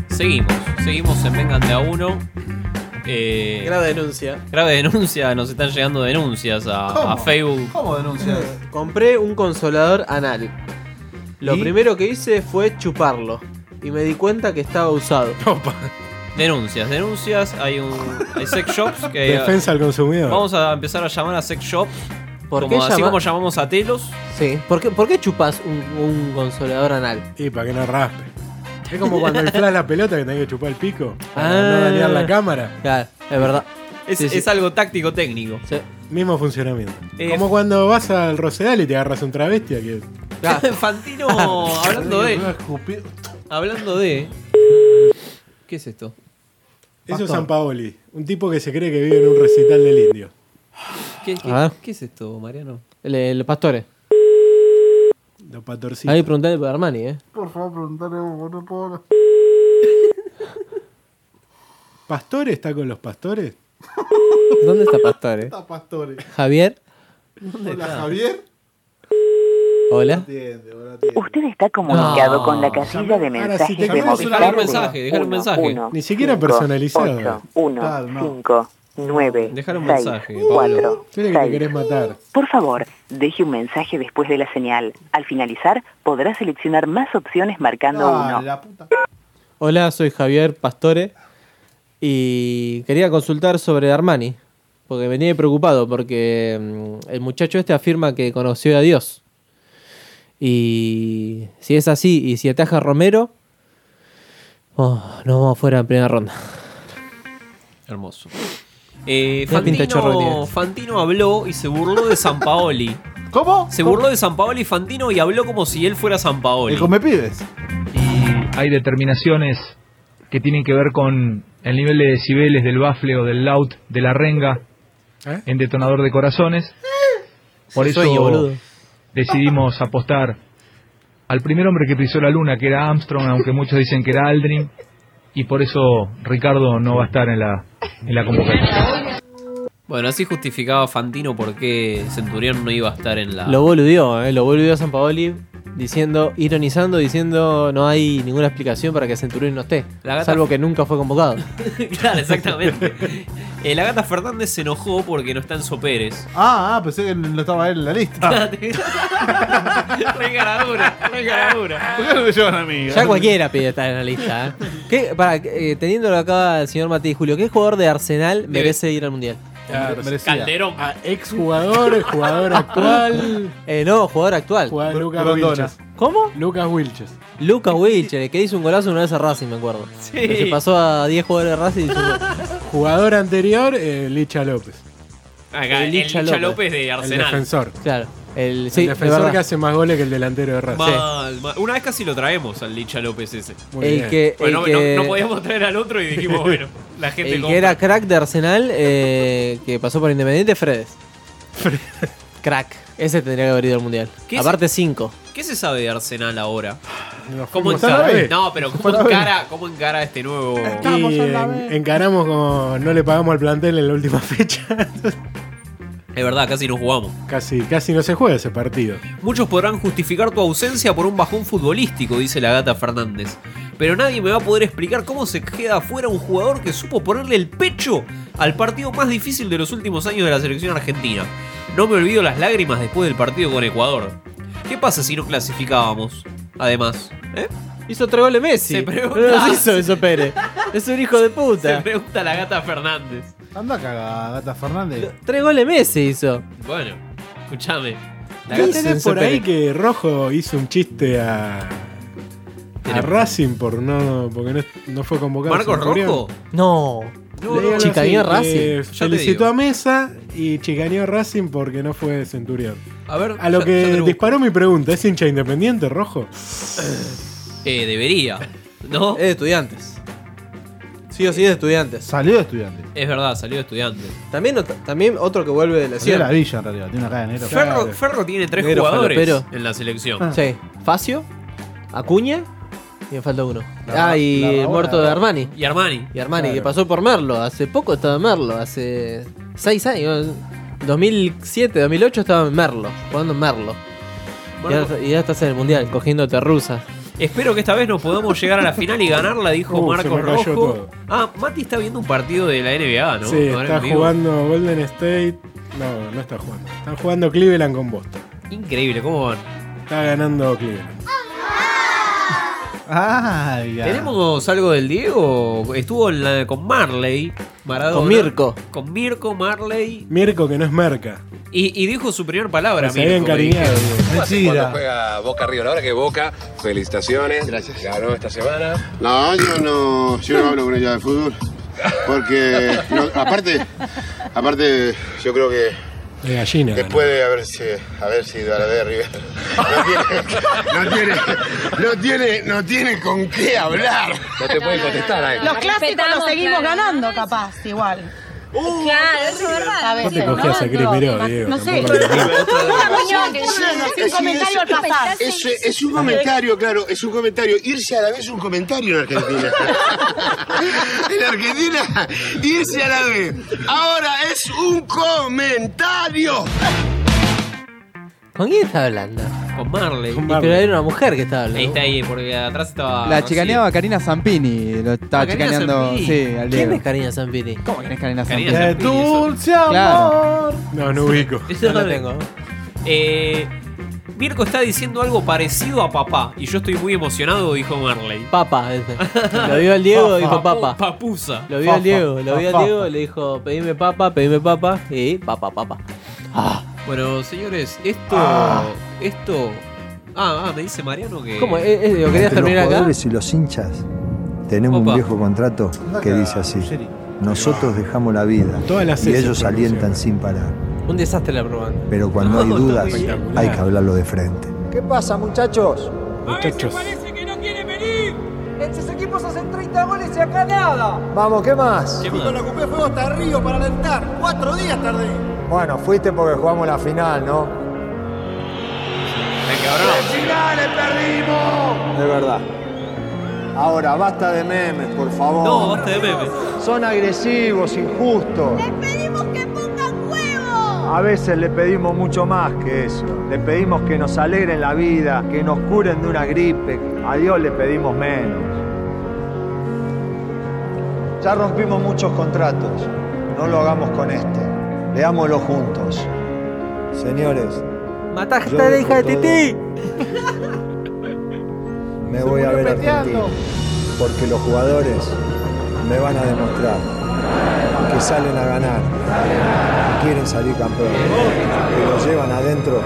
S8: Seguimos, seguimos en Vengan de a uno. Eh,
S9: Grave denuncia.
S8: Grave denuncia, nos están llegando denuncias a, a Facebook.
S10: ¿Cómo denuncias?
S9: Compré un consolador anal. Lo
S8: ¿Y?
S9: primero que hice fue chuparlo. Y me di cuenta que estaba usado. <laughs>
S8: Denuncias, denuncias. Hay un hay sex shops que
S11: Defensa al consumidor.
S8: Vamos a empezar a llamar a sex shops.
S9: ¿Por
S8: como,
S9: qué
S8: así
S9: llama-
S8: como llamamos a telos.
S9: Sí. ¿Por qué, por qué chupas un, un consolador anal?
S11: Y para que no raspe. Es como <laughs> cuando inflas la pelota que tenés que chupar el pico. Para
S9: Ah.
S11: no dañar la cámara.
S9: Claro, es verdad.
S8: Es,
S9: Sí, sí.
S8: es algo táctico técnico.
S11: Mismo funcionamiento.
S8: Eh,
S11: como cuando vas al Rosedal y te agarras un travestia que. <laughs>
S8: Fantino, hablando de. Hablando de. ¿Qué es esto?
S11: Eso es San Paoli, un tipo que se cree que vive en un recital del indio.
S8: ¿Qué, qué- qué es esto, Mariano?
S9: El, el pastore.
S11: Los patorcitos.
S9: Ahí preguntale por Armani, eh.
S10: Por favor, preguntale, no puedo. <laughs>
S11: ¿Pastore está con los pastores?
S9: ¿Dónde está Pastore?
S10: Está Pastore.
S9: Javier.
S10: Hola, Javier.
S9: Hola.
S34: Usted está comunicado
S11: No.
S34: con la casilla de
S11: Ahora,
S34: mensajes
S11: te
S34: de Movistar.
S11: dejar un mensaje,
S8: dejar un mensaje.
S11: Ni siquiera personalizado.
S34: 1,
S11: Claro, no.
S34: 5, 9,
S11: Dejar un
S34: 6,
S11: mensaje, Pablo.
S34: 4,
S11: Tiene que te querés matar.
S34: Por favor, deje un mensaje después de la señal. Al finalizar, podrá seleccionar más opciones marcando
S10: Ah,
S34: 1.
S10: la puta.
S9: Hola, soy Javier Pastore. Y quería consultar sobre Armani. Porque venía preocupado porque mm, el muchacho este afirma que conoció a Dios. Y si es así, y si ataja a Romero, oh, nos vamos fuera en primera ronda.
S8: Hermoso. Eh, Fantino. Fantino habló y se burló de San Paoli. <laughs>
S10: ¿Cómo?
S8: Se burló de San Paoli Fantino y habló como si él fuera San Paoli.
S10: El come pibes.
S35: hay determinaciones que tienen que ver con el nivel de decibeles del bafle o del loud de la renga
S11: ¿Eh?
S35: en detonador de corazones. Por
S9: Ese
S35: eso decidimos apostar al primer hombre que pisó la luna, que era Armstrong, aunque muchos dicen que era Aldrin, y por eso Ricardo no va a estar en la, en la convocatoria.
S8: Bueno, así justificaba Fantino por qué Centurión no iba a estar en la.
S9: Lo boludeó, eh, lo boludeó a San Paoli diciendo, ironizando, diciendo no hay ninguna explicación para que Centurión no esté.
S8: La gata-
S9: Salvo que nunca fue convocado. <laughs>
S8: claro, exactamente. Eh, la gata Fernández se enojó porque no está en Pérez.
S10: Ah, ah, pensé que no estaba él en la lista.
S8: re caradura, re caradura.
S10: ¿Por qué no me llevan a mí?
S9: Ya cualquiera pide estar en la lista. ¿eh? ¿Qué, para, eh, teniéndolo acá el señor Mati Julio, ¿qué jugador de Arsenal merece ir al mundial?
S8: Calderón.
S11: Ex jugador, jugador actual. <laughs>
S9: Eh, no, jugador actual.
S11: Jugador Lucas. Wilches.
S9: ¿Cómo?
S11: Lucas Wilches.
S9: Lucas Wilcher, el que hizo un golazo una vez a Racing, me acuerdo.
S11: Sí.
S9: Que Se pasó a 10 jugadores de Racing y hizo. <laughs>
S11: Jugador anterior, eh, Licha López.
S8: Acá, el Licha López de Arsenal.
S11: El defensor.
S9: Claro. El, sí, de
S11: defensor que hace más goles que el delantero de Racing.
S8: Mal, mal. Una vez casi lo traemos al Licha López ese.
S11: Muy
S9: El
S11: bien.
S9: que-
S8: Bueno,
S9: el
S8: no-
S9: que-
S8: no, podíamos traer al otro y dijimos, <laughs> bueno, la gente
S9: El que era crack de Arsenal, eh, que pasó por Independiente, Fredes. <laughs> crack. Ese tendría que haber ido al mundial.
S8: ¿Qué
S9: Aparte 5.
S8: ¿Qué se sabe de Arsenal ahora?
S11: Nos
S8: ¿Cómo encara? No, pero ¿cómo encara, ¿cómo encara este nuevo.
S11: Y en- encaramos como no le pagamos al plantel en la última <laughs> fecha.
S8: Es verdad, casi no jugamos.
S11: Casi, casi no se juega ese partido.
S8: Muchos podrán justificar tu ausencia por un bajón futbolístico, dice la gata Fernández. Pero nadie me va a poder explicar cómo se queda afuera un jugador que supo ponerle el pecho al partido más difícil de los últimos años de la selección argentina. No me olvido las lágrimas después del partido con Ecuador. ¿Qué pasa si no clasificábamos? Además, ¿eh?
S9: Hizo tres goles Messi.
S8: Se pregunta-
S9: No los hizo eso Pérez. Es un hijo de puta.
S8: Se pregunta la gata Fernández.
S10: Anda cagada, Gata Fernández.
S9: Tres goles Messi hizo.
S8: Bueno, escúchame. La
S11: ¿Qué
S8: gata
S11: tenés por ahí que Rojo hizo un chiste a, a Racing por no, porque no, no fue convocado.
S8: ¿Marcos
S11: Centurión?
S8: Rojo?
S9: No.
S11: Digo algo
S9: Chicaneó Racing. te
S11: felicitó a Mesa y chicaneó Racing porque no fue Centurión.
S8: A ver,
S11: A lo
S8: ya-
S11: que
S8: ya
S11: disparó mi pregunta, ¿es hincha independiente, Rojo?
S8: Eh, debería. ¿No?
S9: Es de estudiantes. Sí o sí de estudiantes.
S10: Salió de estudiante.
S8: Es verdad, salió de estudiante.
S9: También, ot- también otro que vuelve de
S10: Salió de la villa en realidad, tiene una cara de negro.
S8: Ferro, Ferro tiene tres
S9: Negro
S8: jugadores
S9: falopero.
S8: en la selección.
S9: Sí. Facio, Acuña y me falta uno.
S8: La-
S9: ah, y
S8: la
S9: el
S8: Rabona,
S9: muerto de. Armani.
S8: Y Armani.
S9: Y Armani,
S8: Claro.
S9: que pasó por Merlo. Hace poco estaba en Merlo, hace seis años. 2007, 2008 estaba en Merlo, jugando en Merlo. Y ahora, y ya estás en el mundial, cogiéndote rusas.
S8: Espero que esta vez nos podamos llegar a la final y ganarla, dijo
S11: Uh,
S8: Marcos
S11: me cayó
S8: Rojo.
S11: todo.
S8: Ah, Mati está viendo un partido de la NBA, ¿no?
S11: Sí, está jugando Golden State. No, no está jugando. Está jugando Cleveland con Boston.
S8: Increíble, ¿cómo van?
S11: Está ganando Cleveland.
S10: Ay, ya.
S8: ¿Tenemos algo del Diego? Estuvo en la- con Marley. Maradona.
S11: Con Mirko.
S8: Con Mirko, Marley.
S11: Mirko, que no es merca.
S8: Y, y dijo su primera palabra,
S11: Se había
S8: Mirko.
S11: encariñado.
S36: ¿Cómo hace cuando juega Boca River? Ahora que Boca, felicitaciones. Gracias. Ganó esta semana.
S37: No, yo no, yo no hablo con ella de fútbol. Porque, no, aparte, aparte, yo creo que
S11: De gallina.
S37: después de haberse, haber sido a la de River, no tiene, no tiene, no tiene, no tiene con qué hablar.
S36: No te pueden contestar ahí.
S38: Los clásicos los seguimos ganando, capaz, igual.
S25: Claro, eso es verdad.
S11: ¿Vos te cogías a Cris Miró, Diego?
S38: No sé. Comentario al
S37: es-
S38: pasar.
S37: Es, es un comentario, claro, es un comentario. Irse a la vez es un comentario en Argentina. <laughs> en Argentina, irse a la vez. Ahora es un comentario.
S9: ¿Con quién está hablando?
S8: Con Marley.
S9: Y Pero era una mujer que estaba hablando.
S8: Ahí está ahí, porque atrás estaba.
S39: La
S8: Rocío.
S39: chicaneaba Karina Zampini. Lo estaba
S8: Ah,
S39: chicaneando.
S8: Zampini.
S39: Sí, al
S9: ¿Quién es Karina Zampini?
S39: ¿Cómo quién es Karina
S8: Karina
S39: Zampini?
S10: Dulce amor.
S39: Claro.
S11: No, no ubico. <laughs>
S8: Eso
S9: No
S8: no
S9: lo tengo.
S8: Eh, Mirko está diciendo algo parecido a papá. Y yo estoy muy emocionado, dijo Marley.
S9: Papa. ese. Lo vio al Diego, dijo papa.
S8: Papusa.
S9: Lo vio al Diego, lo vio al. Diego, le dijo, pedime papa, pedime papa. Y papa, papa.
S8: Bueno, señores, esto. Esto. Ah, ah, me dice Mariano que.
S9: ¿Cómo? Eh, eh, digo, ¿Querías
S40: Entre los
S9: terminar acá?
S40: jugadores y los hinchas tenemos
S8: Opa.
S40: un viejo contrato que dice así. Nosotros dejamos la vida
S11: Todas las
S40: y ellos alientan sin parar.
S9: Un desastre la probando.
S40: Pero cuando hay
S9: No, está
S40: dudas hay que hablarlo de frente.
S23: ¿Qué pasa, muchachos?
S11: Muchachos.
S23: En sus equipos hacen 30 goles y acá nada. Vamos, ¿qué más?
S8: ¿Qué más?
S23: Con la ocupé fuego hasta Río para alentar. Cuatro días tardé. Bueno, fuiste porque jugamos la final, ¿no?
S37: Finales perdimos!
S23: De verdad. Ahora, basta de memes, por favor.
S8: No, basta de memes.
S23: Son agresivos, injustos.
S38: ¡Les pedimos que pongan huevo!
S23: A veces le pedimos mucho más que eso. Le pedimos que nos alegren la vida, que nos curen de una gripe. A Dios le pedimos menos. Ya rompimos muchos contratos. No lo hagamos con este. Leámoslo juntos. Señores,
S9: ¡Mataste a la hija de. Titi! <laughs>
S23: me voy a ver argentino. Porque los jugadores me van a demostrar que salen a ganar, que quieren salir campeones, que lo llevan adentro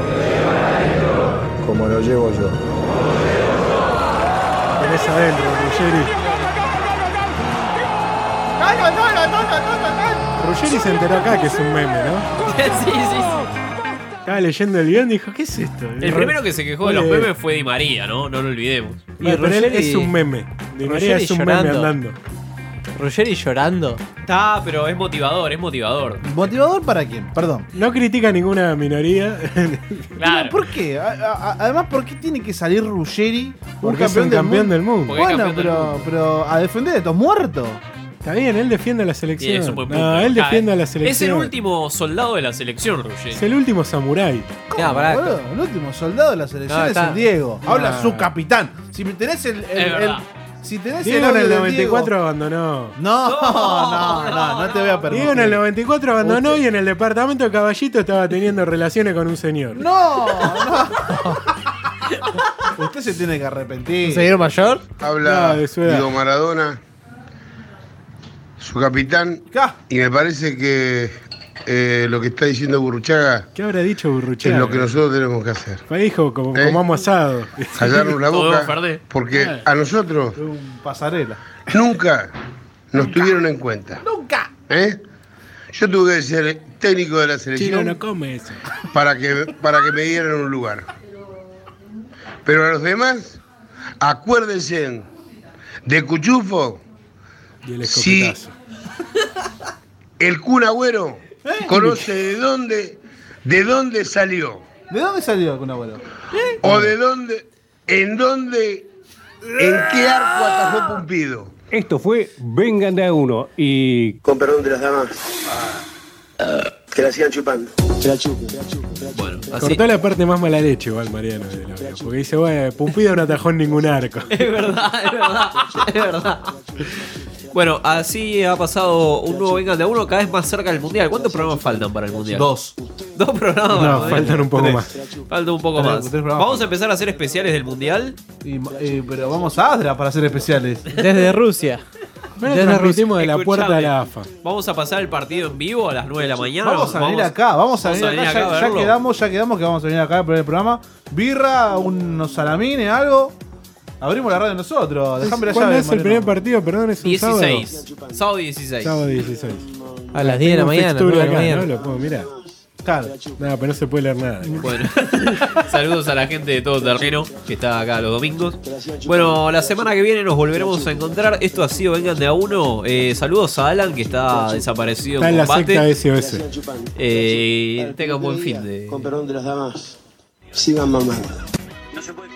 S23: como lo llevo yo.
S11: Tenés adentro, Ruggeri. Ruggeri se enteró acá que es un meme, ¿no? <laughs>
S8: sí, sí, sí.
S11: Estaba leyendo el guion y dijo, ¿qué es esto?
S8: El primero que se quejó de los memes fue Di María, ¿no? No lo olvidemos.
S11: Bueno, pero él es un meme. Di María
S9: Ruggeri
S11: es un meme
S9: llorando.
S11: andando.
S9: Ruggeri llorando.
S8: Está, pero es motivador, es motivador.
S10: ¿Motivador para quién? Perdón.
S11: No critica ninguna minoría.
S8: Claro.
S10: ¿Por qué? A- a- además, ¿por qué tiene que salir Ruggeri, un
S11: Porque es
S10: campeón,
S11: un
S10: del,
S11: campeón
S10: mundo?
S11: del mundo.
S8: Porque es
S10: Bueno,
S8: campeón del
S10: pero, pero a defender a estos muertos.
S11: Está bien, él defiende a la selección.
S8: es un buen punto.
S11: No, él
S8: Ah,
S11: defiende a la
S8: Es
S11: selección.
S8: el último soldado de la selección, Ruggeri.
S11: Es el último samurái.
S9: Ya, pará.
S10: Boludo, el último soldado de la selección
S9: No,
S10: es
S9: está-
S10: el Diego. Habla
S11: No.
S10: su capitán. Si me tenés el. el-
S8: Es
S10: si tenés
S11: Diego
S10: el
S11: en
S10: audio
S11: el
S10: del
S11: 94
S10: Diego-
S11: abandonó. <laughs>
S10: No, no, no, no, te voy a permitir.
S11: Diego en el 94 abandonó y en el departamento de Caballito estaba teniendo relaciones con un señor.
S10: No, no. <laughs> Usted se tiene que arrepentir.
S9: ¿Un señor mayor?
S37: Habla
S11: No, de su edad.
S37: Diego Maradona, su capitán, y me parece que eh, lo que está diciendo Burruchaga
S11: ¿Qué habrá dicho
S37: es
S11: Burruchaga?
S37: lo que nosotros tenemos que hacer.
S11: Me dijo, como,
S37: ¿Eh?
S11: comamos asado.
S37: Callarnos la <laughs> boca, porque a nosotros
S10: Un pasarela.
S37: nunca nos tuvieron en cuenta.
S10: Nunca.
S37: ¿eh? Yo tuve que ser técnico de la
S11: Chino
S37: selección
S11: no come eso.
S37: para que, para que me dieran un lugar. Pero a los demás, acuérdense de Cuchufo,
S11: Y el
S37: Sí.
S11: escopetazo. <laughs>
S37: el Kun Agüero conoce de dónde, de dónde salió.
S10: ¿De dónde salió con abuelo?
S37: O de dónde, en dónde, en qué arco atajó Pumpido.
S31: Esto fue Vengan de a uno y
S37: Con perdón de las damas. Que la sigan chupando.
S8: Bueno, así.
S11: Cortó la parte más mala leche igual Mariano del audio, Porque dice, bueno, Pumpido no atajó en ningún arco. <laughs>
S8: Es verdad, es verdad, es verdad. Bueno, así ha pasado un nuevo Vengan de a uno cada vez más cerca del Mundial. ¿Cuántos programas faltan para el Mundial?
S10: Dos.
S8: Dos programas. para el
S11: No, faltan un poco
S10: Tres.
S11: más.
S8: Falta un poco más. Vamos a empezar a hacer especiales del Mundial.
S10: Y, eh, pero vamos a Adra para hacer especiales.
S9: Desde Rusia. Desde
S11: transmitimos de la
S8: Escuchame.
S11: puerta de la AFA.
S8: Vamos a pasar el partido en vivo a las 9 de la mañana.
S10: Vamos a venir acá, vamos a venir acá.
S8: a
S10: ya, ya quedamos, ya quedamos que vamos a venir acá para el programa. Birra, unos salamines, algo. Abrimos la radio nosotros. Dejame la
S11: ¿Cuándo
S10: llave.
S11: es el
S10: Mariano.
S11: primer partido? Perdón, es un sábado.
S8: 16. Sábado 16.
S11: Sábado 16.
S9: A las 10 de la mañana.
S11: fixture
S9: 9 de la
S11: acá,
S9: mañana.
S11: ¿no? Lo puedo mirar.
S10: Claro.
S11: No, pero no se puede leer nada.
S8: Bueno, <laughs> saludos a la gente de todo terreno que está acá los domingos. Bueno, la semana que viene nos volveremos a encontrar. Esto ha sido Vengan de a uno. Eh, saludos a Alan que está desaparecido
S11: Está en la
S8: combate.
S11: secta SOS.
S8: Eh, tengan buen fin de.
S37: Con perdón de las damas, sigan mamando.
S33: No hago otra